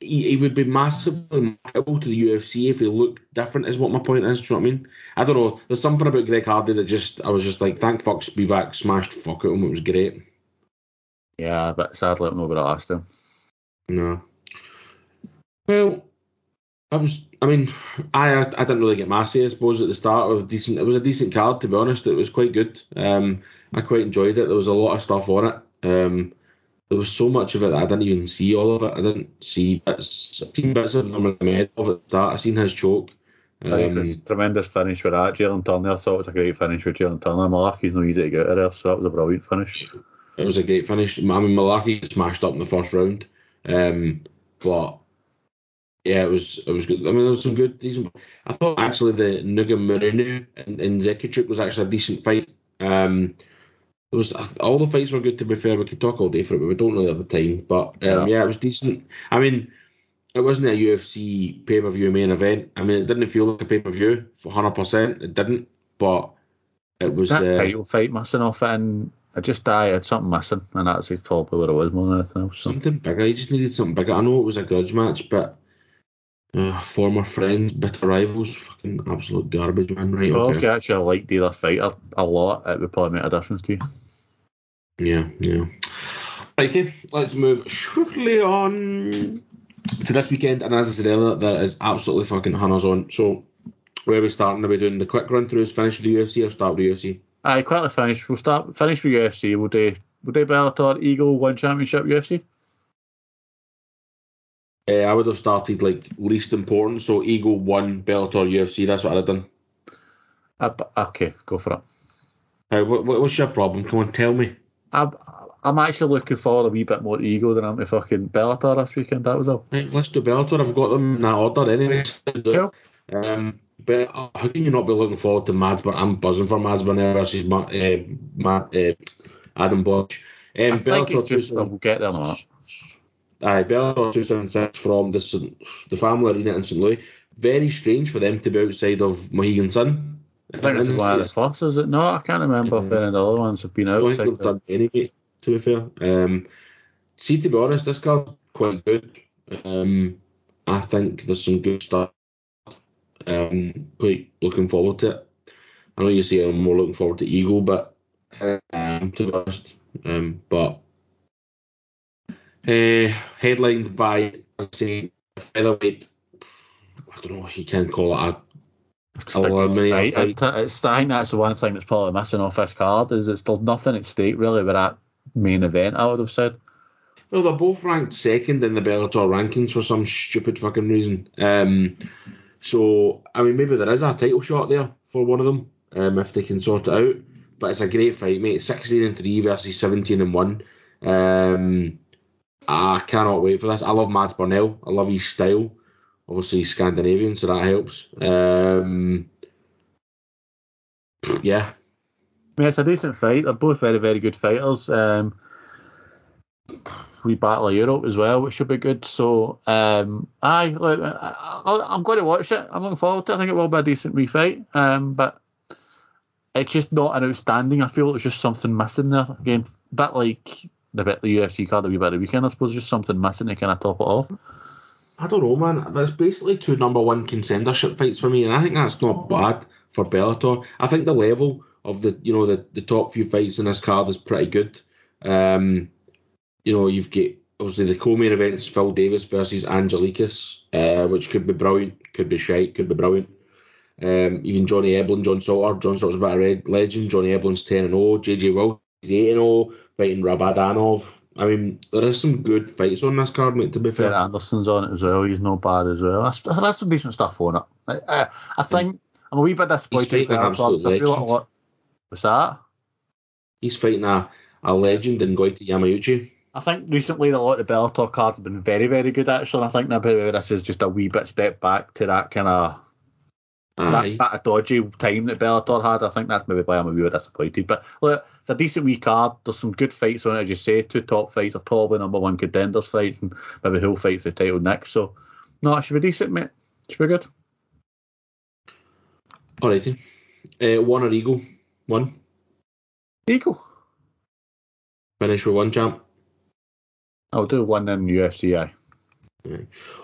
he, he would be massively marketable to the UFC if he looked different. Is what my point is. Do you know what I mean? I don't know. There's something about Greg Hardy that just I was just like, thank fuck Spivak smashed fuck out him. It was great. Yeah, but sadly, I'm not going to ask him. No. Well, I was. I mean, I I didn't really get massy. I suppose at the start. It was decent. It was a decent card to be honest. It was quite good. Um, I quite enjoyed it. There was a lot of stuff on it. Um, there was so much of it that I didn't even see all of it. I didn't see bits. I seen bits of Nurmagomedov at the start. I seen his choke. It Um, tremendous finish with that. Jalin Turner, I thought it was a great finish with Jalin Turner. Mullarkey's not easy to get out of there, so that was a brilliant finish. it was a great finish. I mean, Malarkey smashed up in the first round. Um, but yeah, it was it was good. I mean, there was some good, decent. I thought actually the Nugamurinu and, and Zekichuk was actually a decent fight. Um, it was all the fights were good. To be fair, we could talk all day for it, but we don't really have the time. But um, Yeah. yeah. it was decent. I mean, it wasn't a UFC pay per view main event. I mean, it didn't feel like a pay per view for hundred percent. It didn't, but it was. That Uh, title fight missing off it, and I just died. I had something missing, and that's probably what it was more than anything else. So. Something bigger. He just needed something bigger. I know it was a grudge match, but uh, former friends, bitter rivals, fucking absolute garbage, man. Right? Well, if Okay. you actually liked either fighter a lot, it would probably make a difference to you. Yeah, yeah. Right, okay, let's move swiftly on to this weekend. And as I said earlier, there is absolutely fucking hunters on. So, where are we starting? Are we doing the quick run throughs, finish with the UFC, or start with the UFC? Aye, quickly finish. We'll start finish with UFC. We'll do we'll do Bellator, Eagle, One Championship, UFC. Uh, I would have started like least important. So, Eagle, one, Bellator, UFC. That's what I'd have done. Uh, okay, go for it. Uh, what, what- what's your problem? Come on, tell me. I'm, I'm actually looking forward a wee bit more to Eagle than I'm to fucking Bellator this weekend. That was all. Right, let's do Bellator. I've got them in that order anyway. Let's do it. Cool. Um, but uh, how can you not be looking forward to Mads? But I'm buzzing for Mads Burnell versus Ma, uh, Ma, uh, Adam Borics. Um, I think Bellator it's just we'll get there a minute. Aye, Bellator 276 from the St, the family arena in St Louis. Very strange for them to be outside of Mohegan Sun. I think this is one of the first, is it? No, I can't remember if any of the other ones have been outside. I think they've done any, to be fair. Um, see, to be honest, this card's quite good. Um, I think there's some good stuff. Um, quite looking forward to it. I know you say I'm more looking forward to Eagle, but um, to be honest, um, but uh, headlined by I say featherweight. I don't know what you can call it. A, It's a a good eliminator fight. fight. It's, think that's the one thing that's probably missing off this card is it's there's nothing at stake really with that main event. I would have said. Well, they're both ranked second in the Bellator rankings for some stupid fucking reason. Um, so I mean, maybe there is a title shot there for one of them um, if they can sort it out. But it's a great fight, mate. 16 and three versus 17 and one. Um, I cannot wait for this. I love Mads Burnell. I love his style. Obviously, he's Scandinavian, so that helps. Um, yeah, mean, it's a decent fight. They're both very, very good fighters. Um, we battle Europe as well, which should be good. So, um, aye, I, I'm going to watch it. I'm looking forward to it. I think it will be a decent refight. Um, but it's just not an outstanding. I feel there's just something missing there. Again, a bit like the bit the UFC card that we bit the weekend. I suppose just something missing to kind of top it off. I don't know, man. There's basically two number one contendership fights for me, and I think that's not bad for Bellator. I think the level of the you know the, the top few fights in this card is pretty good. Um, you know, you've got obviously the co-main events: Phil Davis versus Anglickas, uh, which could be brilliant, could be shite, could be brilliant. Um, even Johnny Eblen, John Salter. John Salter's a bit a red legend. Johnny Eblen's 10 and 0. JJ Wilson is 8 and 0, fighting Rabadanov. I mean, there is some good fights on this card, mate. To be Fair Anderson's on it as well. He's not bad as well. That's, that's some decent stuff on it. I, I, I think I'm a wee bit disappointed. fighting with an Bellator, 'cause I feel like a lot. What's that? he's fighting a, a legend in Goiti Yamauchi. I think recently a lot of Bellator cards have been very, very good actually. And I think maybe this is just a wee bit step back to that kind of Aye. that, that dodgy time that Bellator had. I think that's maybe why I'm a wee bit disappointed. But look, it's a decent wee card. There's some good fights on it, as you say. Two top fights are probably number one contenders fights, and maybe who'll fight for the title next. So, no, it should be decent, mate. Should be good. Alrighty. Uh, one or Eagle. One. Eagle. Finish with one champ. I'll do one in UFC. Aye.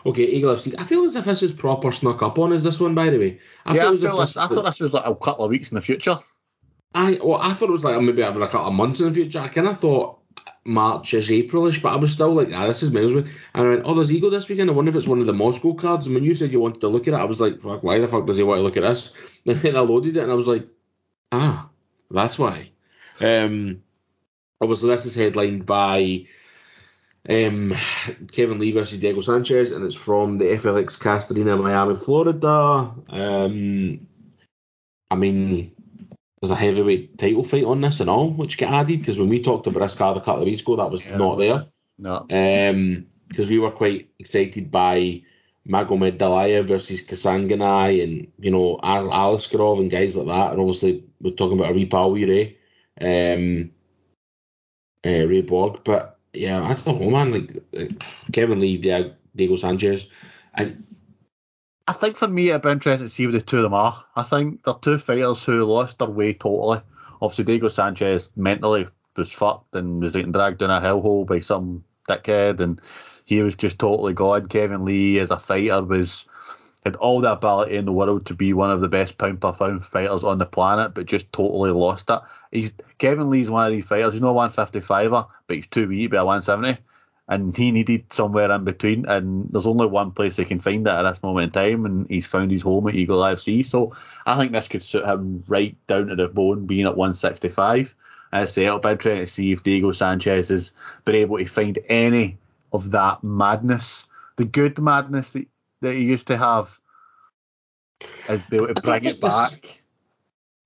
Okay, Eagle FC. I feel as if this is proper snuck up on us, this one, by the way. I yeah, I, feel this, I thought this was like a couple of weeks in the future. I well, I thought it was like maybe having a couple of months in the future. I kind of thought March is Aprilish, but I was still like, ah, this is miles away. And I went, oh, there's Eagle this weekend. I wonder if it's one of the Moscow cards. And when you said you wanted to look at it, I was like, fuck, why the fuck does he want to look at this? And then I loaded it and I was like, ah, that's why. Um, obviously, this is headlined by um, Kevin Lee versus Diego Sanchez, and it's from the FLX Cast Arena Miami, Florida. Um, I mean, there's a heavyweight title fight on this and all, which get added because when we talked about this card a couple of weeks ago, that was Yeah. not there. No. Um, because we were quite excited by Magomed Dalaya versus Kasanganai and you know Al- and guys like that, and obviously we're talking about a wee pal, wee Ray, um, uh, Ray Borg, but yeah, I don't know, man. Like uh, Kevin Lee, Diego Sanchez, and I think for me it'd be interesting to see what the two of them are. I think they're two fighters who lost their way totally. Obviously Diego Sanchez mentally was fucked and was getting dragged down a hellhole by some dickhead and he was just totally gone. Kevin Lee as a fighter was had all the ability in the world to be one of the best pound per pound fighters on the planet, but just totally lost it. He's Kevin Lee's one of these fighters. He's not 155er, but he's too wee to be a 170 and he needed somewhere in between. And there's only one place he can find that at this moment in time, and he's found his home at Eagle FC. So I think this could suit him right down to the bone, being at 165. As I say, it'll be interesting to see if Diego Sanchez has been able to find any of that madness, the good madness that, that he used to have, has been able to bring it this- back.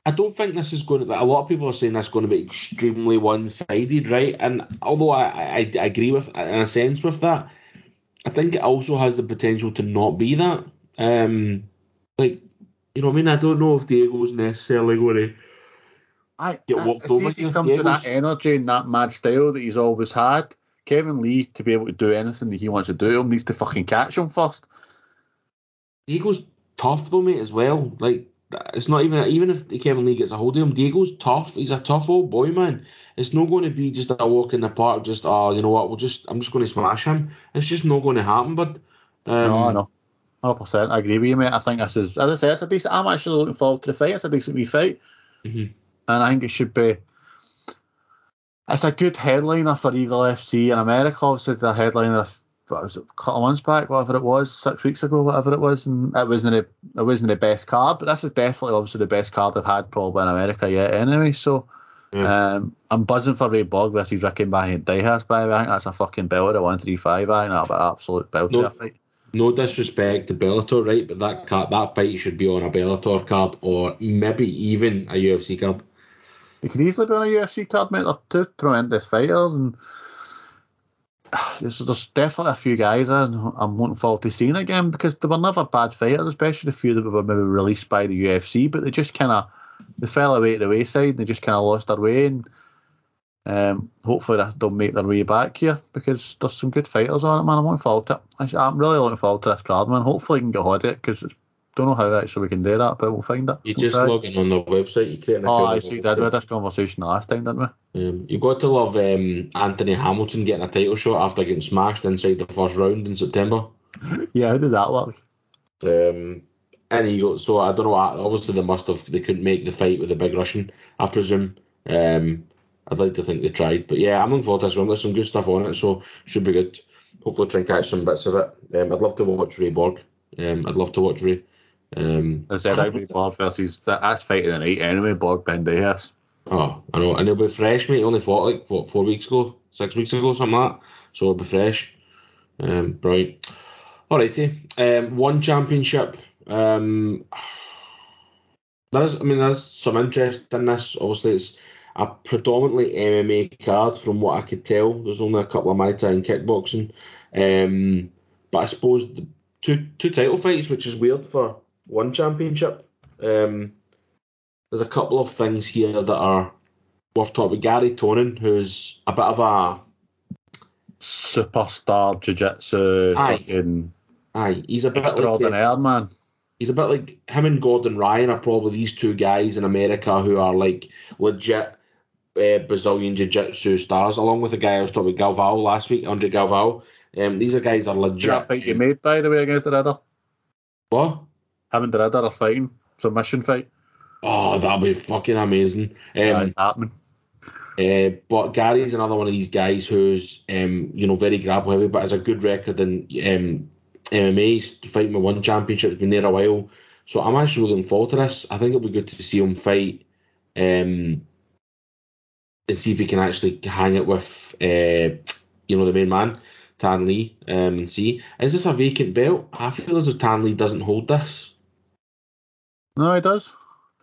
I don't think this is going to. Like, a lot of people are saying that's going to be extremely one-sided, right? And although I, I, I agree with in a sense with that, I think it also has the potential to not be that. Um, like you know, what I mean, I don't know if Diego's necessarily going to. I, Get I, walked see over if he comes with that energy and that mad style that he's always had. Kevin Lee, to be able to do anything that he wants to do, him needs to fucking catch him first. Diego's tough though, mate, as well. Like it's not even even if Kevin Lee gets a hold of him, Diego's tough. He's a tough old boy, man. It's not going to be just a walk in the park. Just oh, you know what? We'll just I'm just going to smash him. It's just not going to happen. But um, no, no. 100%. I agree with you, mate. I think this is, as I say, it's a decent. I'm actually looking forward to the fight. It's a decent wee fight. Mhm. And I think it should be. It's a good headliner for Eagle FC in America. Obviously, the headliner, of- what was it, a couple of months back, whatever it was, six weeks ago, whatever it was, and it wasn't a, it wasn't the best card, but this is definitely obviously the best card I've had probably in America yet. Anyway, so Yeah. um, I'm buzzing for Ray Borg versus Ricky Bandejas, by the way. I think that's a fucking belter at 135. I think that'll be an absolute belter No. fight. no disrespect to Bellator, right? But that card, that fight should be on a Bellator card or maybe even a UFC card. It could easily be on a UFC card, mate. They're two tremendous fighters, and there's, there's definitely a few guys there I'm looking forward to seeing again because they were never bad fighters, especially the few that were maybe released by the UFC, but they just kind of they fell away to the wayside and they just kind of lost their way. And um, hopefully they'll make their way back here because there's some good fighters on it, man. I'm looking forward to it. I'm really looking forward to this card, man. Hopefully, we can get hold of it because don't know how actually we can do that, but we'll find it. You just log in on the website, you create an Oh. I see. Did we had this conversation last time, didn't we? Um, you got to love um, Anthony Hamilton getting a title shot after getting smashed inside the first round in September. Yeah, how did that work? Um, and Eagle, so I don't know. Obviously, they must have. They couldn't make the fight with the big Russian, I presume. Um, I'd like to think they tried, but yeah, I'm looking forward to this one. There's some good stuff on it, so should be good. Hopefully, try and catch some bits of it. Um, I'd love to watch Ray Borg. Um, I'd love to watch Ray. Um, I said be Borg versus that, that's fight of the night anyway, Borg Bandejas. Oh, I know, and he'll be fresh, mate. He only fought like what, four weeks ago, six weeks ago, something like that. So it'll be fresh. Um, brilliant. Alrighty. Um, one championship. Um, there's, I mean, there's some interest in this. Obviously, it's a predominantly MMA card from what I could tell. There's only a couple of Thai and kickboxing. Um, but I suppose two two title fights, which is weird for one championship. Um, there's a couple of things here that are worth talking about. Garry Tonon, who's a bit of a Superstar jiu-jitsu. Aye. Aye, he's a bit like extraordinaire, man. he's a bit like him and Gordon Ryan are probably these two guys in America who are like legit uh, Brazilian jiu-jitsu stars, along with the guy I was talking about Galvao last week, Andre Galvao. Um, these are guys are Did legit. that fight you made, by the way, against the Ridder? What? Him and the Ridder are fighting. Submission fight. Oh, that'll be fucking amazing. Um, Yeah, it's happening. Uh, but Garry's another one of these guys who's, um, you know, very grapple heavy, but has a good record in um, MMA. He's fighting with one championship, has been there a while. So I'm actually looking forward to this. I think it'll be good to see him fight um, and see if he can actually hang it with, uh, you know, the main man, Thanh Le, um, and see. Is this a vacant belt? I feel as if Thanh Le doesn't hold this. No, he does.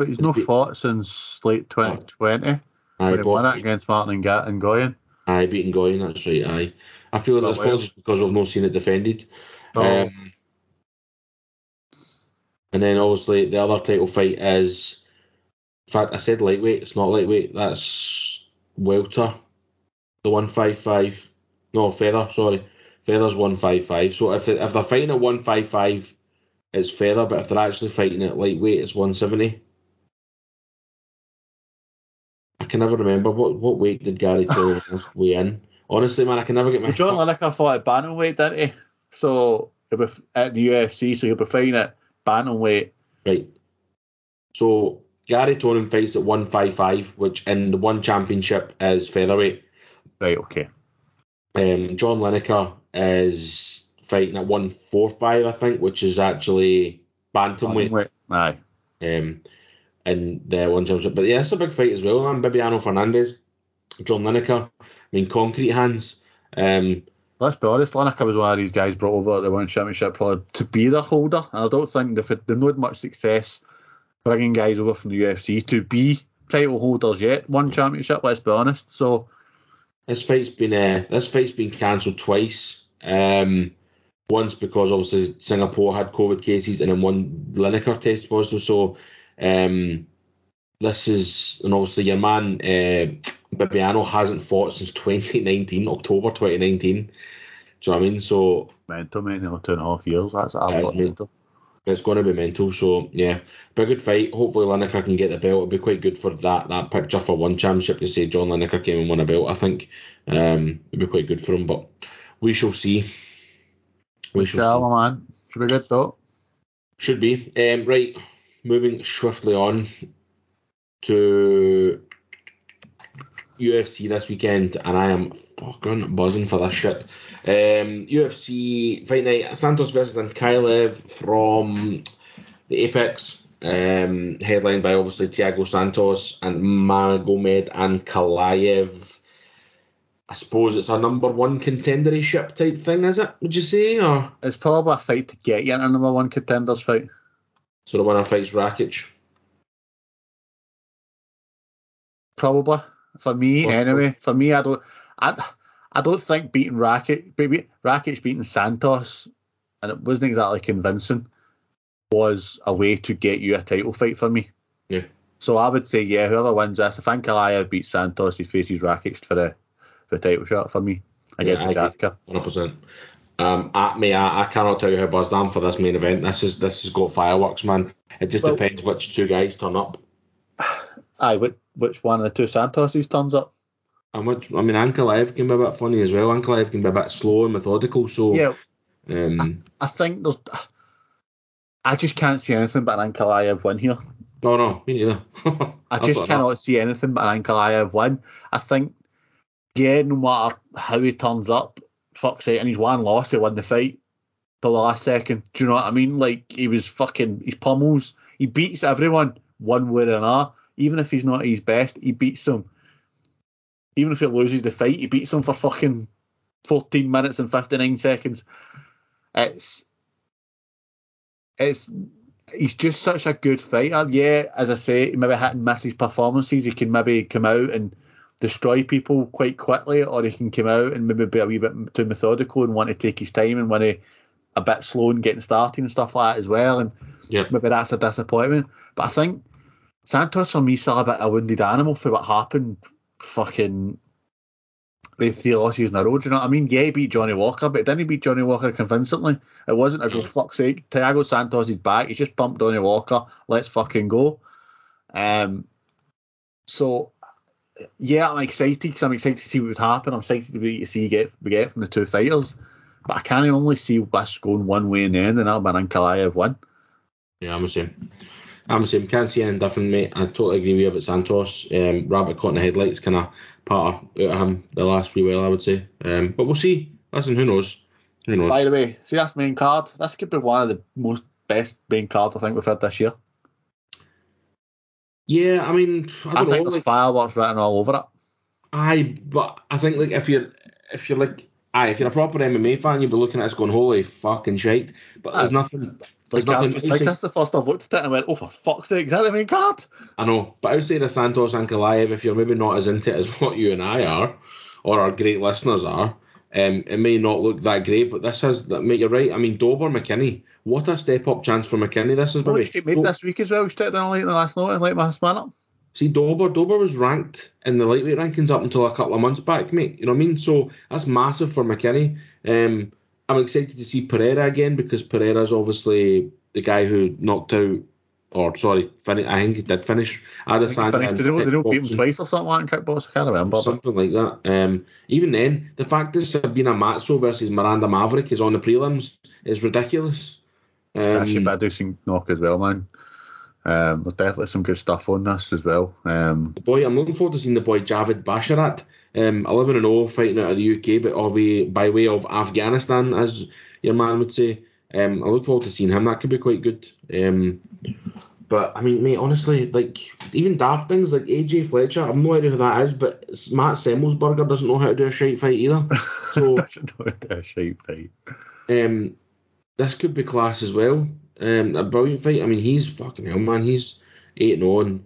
But he's no fought since late 2020 Aye, when he won it against Martin and Ga- and Nguyen. Aye, beating Nguyen, that's right, aye. I feel But I suppose because we've not seen it defended. Oh. Um, and then obviously the other title fight is, in fact, I said lightweight. It's not lightweight. That's welter, the one five five. No feather. Sorry, feather's one five five. So if if they're fighting at one five five, it's feather. But if they're actually fighting at lightweight, it's one seventy. Can never remember what what weight did Gary Taylor weigh in. Honestly, man, I can never get my. Well, John Lineker fought at bantamweight, didn't he? So he'll be at the UFC, so he'll be fighting at bantamweight. Right. So Garry Tonon fights at 155, which in the one championship is featherweight. Right, okay. Um, John Lineker is fighting at 145, I think, which is actually bantamweight. Bantamweight. Aye. Um, in the one championship. But yeah, it's a big fight as well, man. Bibiano Fernandes, John Lineker. I mean, concrete hands. Um, Let's be honest, Lineker was one of these guys brought over at the One Championship probably to be the holder. And I don't think they've, they've not had much success bringing guys over from the UFC to be title holders yet. One Championship, let's be honest. So, This fight's been uh, this fight's been cancelled twice. Um, once because obviously Singapore had COVID cases, and then one Lineker test positive. So um, this is and obviously your man uh, Bibiano hasn't fought since 2019, October 2019. Do you know what I mean? So mental, nearly two and a half years. That's That's absolutely mental. it's going to be mental. So yeah, be a good fight. Hopefully Lineker can get the belt. It'll be quite good for that that picture for one championship to say John Lineker came and won a belt. I think um, it'd be quite good for him, but we shall see. We shall see. Man. Should be good, though. Should be. Um, right, moving swiftly on to UFC this weekend, and I am fucking buzzing for this shit. Um, UFC Fight Night Santos versus Ankalaev from the Apex, um, headlined by obviously Thiago Santos and Magomed Ankalaev. I suppose it's a number one contendership type thing, is it? Would you say, or It's probably a fight to get you in a number one contenders fight. So the winner fights Rakic? Probably for me, anyway. For me, I don't, I, I don't think beating Rakic, baby, Rakic beating Santos, and it wasn't exactly convincing, was a way to get you a title fight for me. Yeah. So I would say, yeah, whoever wins this, if Ankalaev beats Santos, he faces Rakic for the for the title shot for me Yeah, I agree. Jatka. Hundred percent. Um, at me, I, I cannot tell you how buzzed I am for this main event. This is this has got fireworks, man. It just Well- depends which two guys turn up. Aye, which, which one of the two Santoses turns up? And which, I mean, Ankalaev can be a bit funny as well. Ankalaev can be a bit slow and methodical. So, Yeah, um, I think there's. I just can't see anything but an Ankalaev win here. no, no, me neither. I just cannot see anything but an Ankalaev win. I think, yeah, no matter how he turns up, fuck's sake, and he's one loss, he won the fight the last second. Do you know what I mean? Like, he was fucking, he pummels, he beats everyone one way or another. Even if he's not his best, he beats them. even if he loses the fight, he beats them for fucking 14 minutes and 59 seconds. It's it's he's just such a good fighter. Yeah, as I say, he maybe hit and miss his performances. He can maybe come out and destroy people quite quickly, or he can come out and maybe be a wee bit too methodical and want to take his time and want to a bit slow in getting started and stuff like that as well. And Yep. maybe that's a disappointment. But I think Santos for me still a bit of a wounded animal for what happened fucking the three losses in a row. Do you know what I mean? Yeah, he beat Johnny Walker, but didn't he beat Johnny Walker convincingly? It wasn't a go fuck's sake. Thiago Santos is back. He just bumped Johnny Walker. Let's fucking go. Um. So yeah, I'm excited because I'm excited to see what would happen. I'm excited to be to see get we get from the two fighters. But I can only see this going one way in the end, and that'll be an Ankalaev win. Yeah, I'm the same. I'm the same. Can't see anything different, mate. I totally agree with you about Santos. Um, rabbit caught in the headlights, kind of part of, out of him the last wee while, I would say. Um, but we'll see. Listen, who knows? Who knows? By the way, see that's main card. This could be one of the most best main cards I think we've had this year. Yeah, I mean, I I, think know. there's Like, fireworks written all over it. aye, but I think like if you're if you're like aye, if you're a proper MMA fan, you'd be looking at us going, holy fucking shite. But there's Aye. nothing. There's Like, nothing. just, like that's the first I've looked at it and went, oh for fuck's sake, is that the main card? I know, but outside of Santos and Kalaev, if you're maybe not as into it as what you and I are, or our great listeners are, um, it may not look that great. But this has, that mate, you're right. I mean, Dober McKinney, what a step up chance for McKinney. This is Well, maybe. he made this week as well. We started down late in the last night, like my man up. See, Dober, Dober was ranked in the lightweight rankings up until a couple of months back, mate. You know what I mean? So that's massive for McKinney. Um, I'm excited to see Pereira again because Pereira's obviously the guy who knocked out, or sorry, fin- I think he did finish Adesanya. Finished, in did they they beat him twice or something like that kickbox? I can't remember. Something like that. Um, even then, the fact that Sabina Mazo versus Miranda Maverick is on the prelims is ridiculous. Um, actually, but I do think knock as well, man. Um, there's definitely some good stuff on this as well. Um, the boy, I'm looking forward to seeing the boy Javid Basharat, um, 11 and 0 fighting out of the UK, but all be by way of Afghanistan, as your man would say. Um, I look forward to seeing him. That could be quite good. Um, but I mean, mate, honestly, like even daft things like AJ Fletcher, I've no idea who that is, but Matt Semelsberger doesn't know how to do a shite fight either. So doesn't know how to shape fight. Um, this could be class as well. Um, a brilliant fight. I mean, he's fucking hell, man. He's eight and on.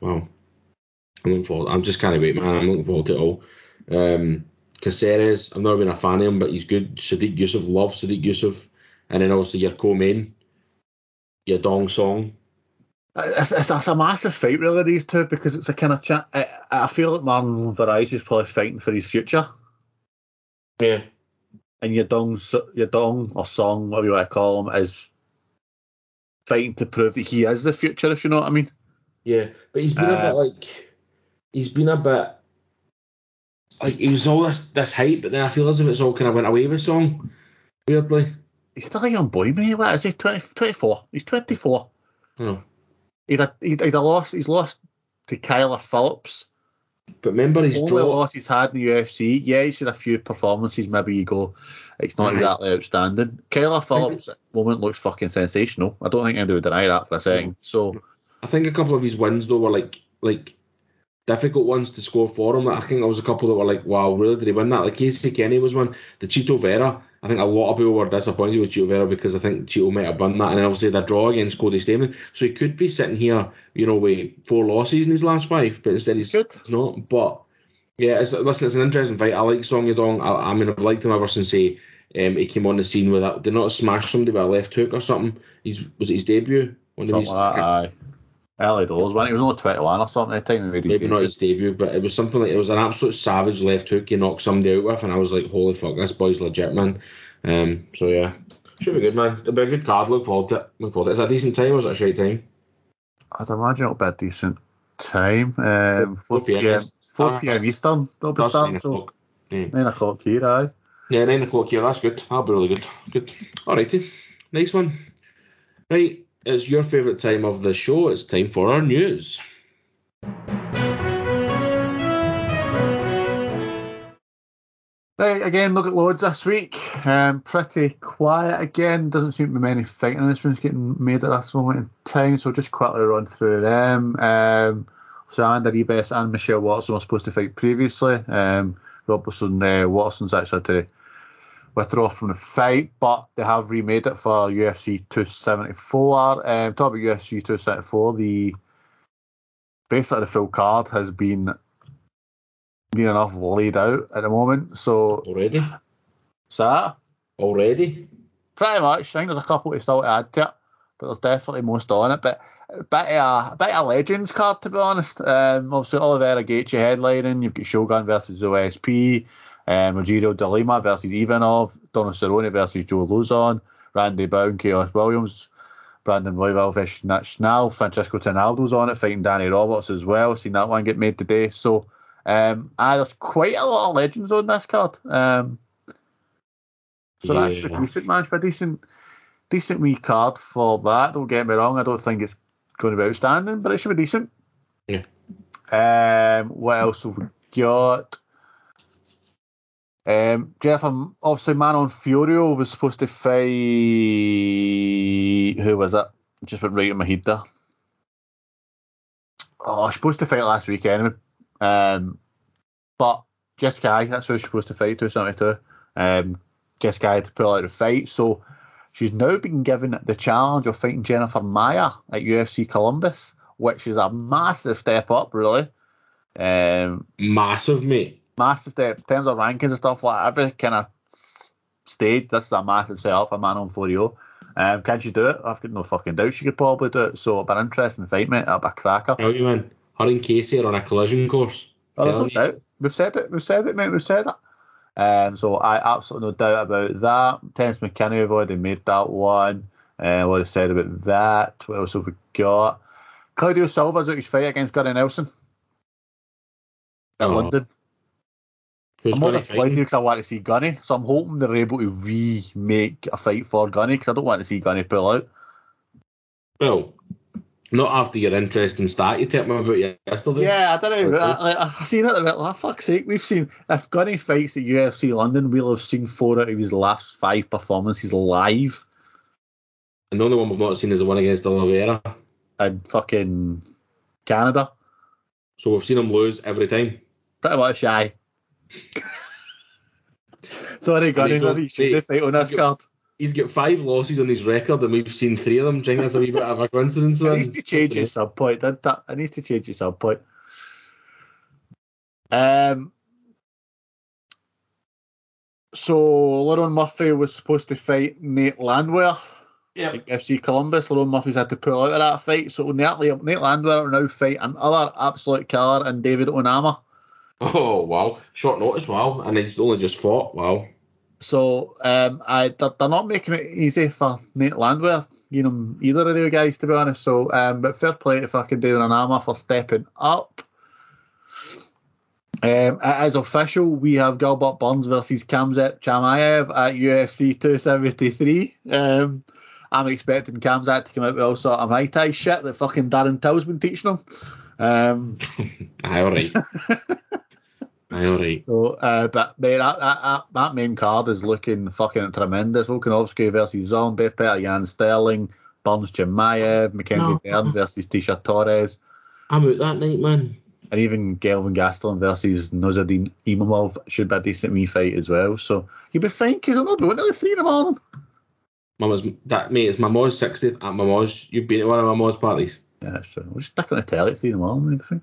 Wow. I'm looking forward. I'm just can't wait, man. I'm looking forward to it all. Um, Caceres, I've never been a fan of him, but he's good. Sodiq Yusuff, love Sodiq Yusuff, and then also your co-main, your Dong Song. It's, it's, it's a massive fight, really, these two, because it's a kind of chat. I, I feel like Marlon Moraes is probably fighting for his future, Yeah. and your dong, your dong or song, whatever you want to call him, is fighting to prove that he is the future. If you know what I mean. Yeah, but he's been a Uh, bit like he's been a bit like he was all this this hype, but then I feel as if it's all kind of went away with song. Weirdly, He's still a young boy, mate. What is he? 20, 24. He's 24. you know. He'd a, he'd, he'd a lost. He's lost to Kyler Phillips. But remember his Only loss he's had in the UFC. Yeah, he's had a few performances. Maybe you go, it's not Aye. exactly outstanding. Kyler Phillips at the moment looks fucking sensational. I don't think anybody would deny that for a second. So I think a couple of his wins though were like like difficult ones to score for him. Like, I think there was a couple that were like, wow, really did he win that? Like Casey Kenny was one. The Chito Vera. I think a lot of people were disappointed with Chito Vera because I think Chito might have done that, and obviously the draw against Cody Stamann. So he could be sitting here, you know, with four losses in his last five, but instead he's Good. not. But yeah, it's, listen, it's an interesting fight. I like Song Yadong. I, I mean, I've liked him ever since he um, he came on the scene with that. Did not smash somebody with a left hook or something. He's was it his debut? One of something his- like that. Aye. Early doors, when he was only 21 or something at the time. Maybe, not his debut, but it was something like it was an absolute savage left hook he knocked somebody out with, and I was like, holy fuck, this boy's legit, man. Um, so yeah, should be good, man. It'll be a good card. Look forward to it. Look forward to it. Is it a decent time or is it a shite time? I'd imagine it'll be a decent time. Um, 4 4 p.m. p.m. 4 p.m. Eastern. They'll be starting. So o'clock. Yeah. 9 o'clock here, aye. yeah, nine o'clock here. That's good. That'll be really good. Good. Alrighty, nice one. Right, it's your favourite time of the show. It's time for our news. Right, again, look at loads this week. Um, pretty quiet again. Doesn't seem to be many fighting announcements getting made at this moment in time, so just quickly run through them. Um, So Amanda Ribas and Michelle Watson were supposed to fight previously. Um, Robertson uh, Watson's actually had to withdraw from the fight, but they have remade it for UFC 274. Um, talk about UFC 274, the basically the full card has been near enough laid out at the moment. So Already? so Already? pretty much. I think there's a couple to still add to it, but there's definitely most on it. But a bit of a, a bit of legends card to be honest. Um, obviously Oliveira Gaethje headlining. You've got Shogun versus OSP. Um, Rogerio de Lima versus Ivanov, Donald Cerrone versus Joe Lauzon, Randy Bowen, Khaos Williams, Brandon Royval versus Matt Schnell, Francisco Trinaldo's on it, fighting Danny Roberts as well. Seen that one get made today. So, um, ah, there's quite a lot of legends on this card. Um, so that's a decent match, but decent, decent wee card for that. Don't get me wrong. I don't think it's going to be outstanding, but it should be decent. Yeah. Um, what else have we got? Um, Jeff, obviously, Manon Fiorot was supposed to fight. Who was it? Just went right in my head there. Oh, supposed to fight last week anyway. Um, but Jessica, Eye, that's who she's supposed to fight, 272. Um, Jessica had to pull out the fight, so she's now been given the challenge of fighting Jennifer Maia at UFC Columbus, which is a massive step up, really. Um, Massive, mate. Massive step in terms of rankings and stuff like every kind of stage. This is a massive setup for Manon Fiorot. Um, can she do it? I've got no fucking doubt she could probably do it. So, but interesting fight, mate. It'll be a cracker. Tell you, man. Her and Casey are on a collision course. Oh, no doubt. We've said it. We've said it, mate. We've said it. Um, so I absolutely no doubt about that. Terrance McKinney, we've already made that one. Uh, what I said about that. What else have we got? Claudio Silva's out his fight against Gunnar Nelson at Oh. London. Who's I'm going not to disappointed because I want to see Gunny. So I'm hoping they're able to remake a fight for Gunny because I don't want to see Gunny pull out. Well, not after your interesting stat you told me about yesterday. Yeah, I don't know. Okay. I, I, I seen it a bit like, fuck's sake, we've seen, if Gunny fights at UFC London, we'll have seen four out of his last five performances live And the only one we've not seen is the one against Oliveira. in fucking Canada. So we've seen him lose every time. Pretty much shy. Sorry, Gunny, he's on- maybe you should mate, fight on this he's got- card. He's got five losses on his record, and we've seen three of them. Do you think that's a wee bit of a coincidence? It then? needs to change his some point. That, that, it needs to change his some point. Um. So Lerone Murphy was supposed to fight Nate Landwehr Yeah. at FC Columbus. Lerone Murphy's had to pull out of that fight. So Nate, Nate Landwehr will now fight another absolute killer and David Onama. Oh wow, short notice. Wow, and he's only just fought. Wow. So um, I they're, they're not making it easy for Nate Landwehr, you know, either of the guys to be honest. So um, but fair play to fucking David Onama for stepping up. Um, is official. We have Gilbert Burns versus Khamzat Chimaev at UFC 273. Um, I'm expecting Khamzat to come out with all sort of Muay Thai shit that fucking Darren Till's been teaching him. Um, Aye, all right. Aye, all right. So, uh, but mate, that, that, that, that main card is looking fucking tremendous. Volkanovski versus Zombie, Peter Yan Sterling, Burns Chimaev, Mackenzie No. Dern versus Tecia Torres, I'm out that night, man. and even Kelvin Gastelum versus Nassourdine Imavov should be a decent wee fight as well. So you'll be fine because I'm not doing it at three in the morning. Mama's that mate. It's my mom's 60th at my mom's. You've been to one of my mom's parties. Yeah, that's true. We'll just stick on the telly at three in the morning. Maybe fine.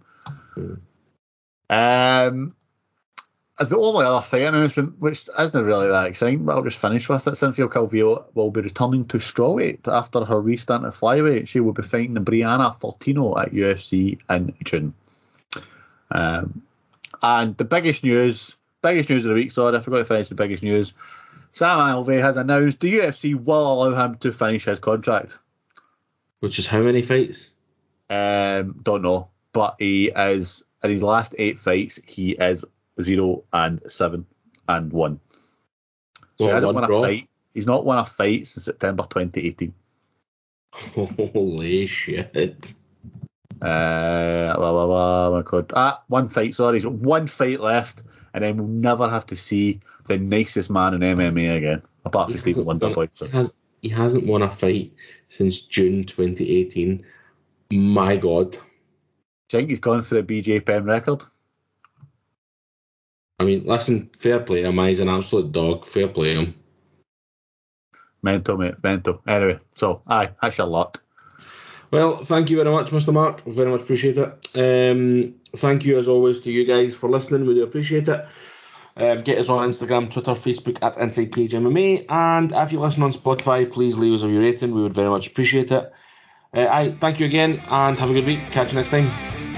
Hmm. Um, the only other fight announcement, which isn't really that exciting, but I'll just finish with it. Cynthia Calvillo will be returning to strawweight after her restart at flyweight. She will be fighting Brianna Fortino at UFC in June. Um, and the biggest news, biggest news of the week, sorry, I forgot to finish the biggest news. Sam Alvey has announced the UFC will allow him to finish his contract. Which is how many fights? Um, don't know, but he is in his last eight fights, he is zero and seven and one. So he hasn't won a fight. He's not won a fight since September 2018. Holy shit. Uh, blah, blah, blah, my God. Ah, one fight. Sorry, he's got one fight left, and then we'll never have to see the nicest man in MMA again, apart from He Stephen Wonderboy. So. He, has, he hasn't won a fight since June 2018. My God. Do you think he's gone for a BJ Penn record? I mean, listen, fair play him. He's an absolute dog. Fair play him. Mental, mate, mental. Anyway, so aye, that's your lot. Well, thank you very much, Mr. Mark. Very much appreciate it. Um, thank you as always to you guys for listening. We do appreciate it. Um, get us on Instagram, Twitter, Facebook at Inside Cage MMA. And if you listen on Spotify, please leave us a rating. We would very much appreciate it. Uh, I thank you again and have a good week. Catch you next time.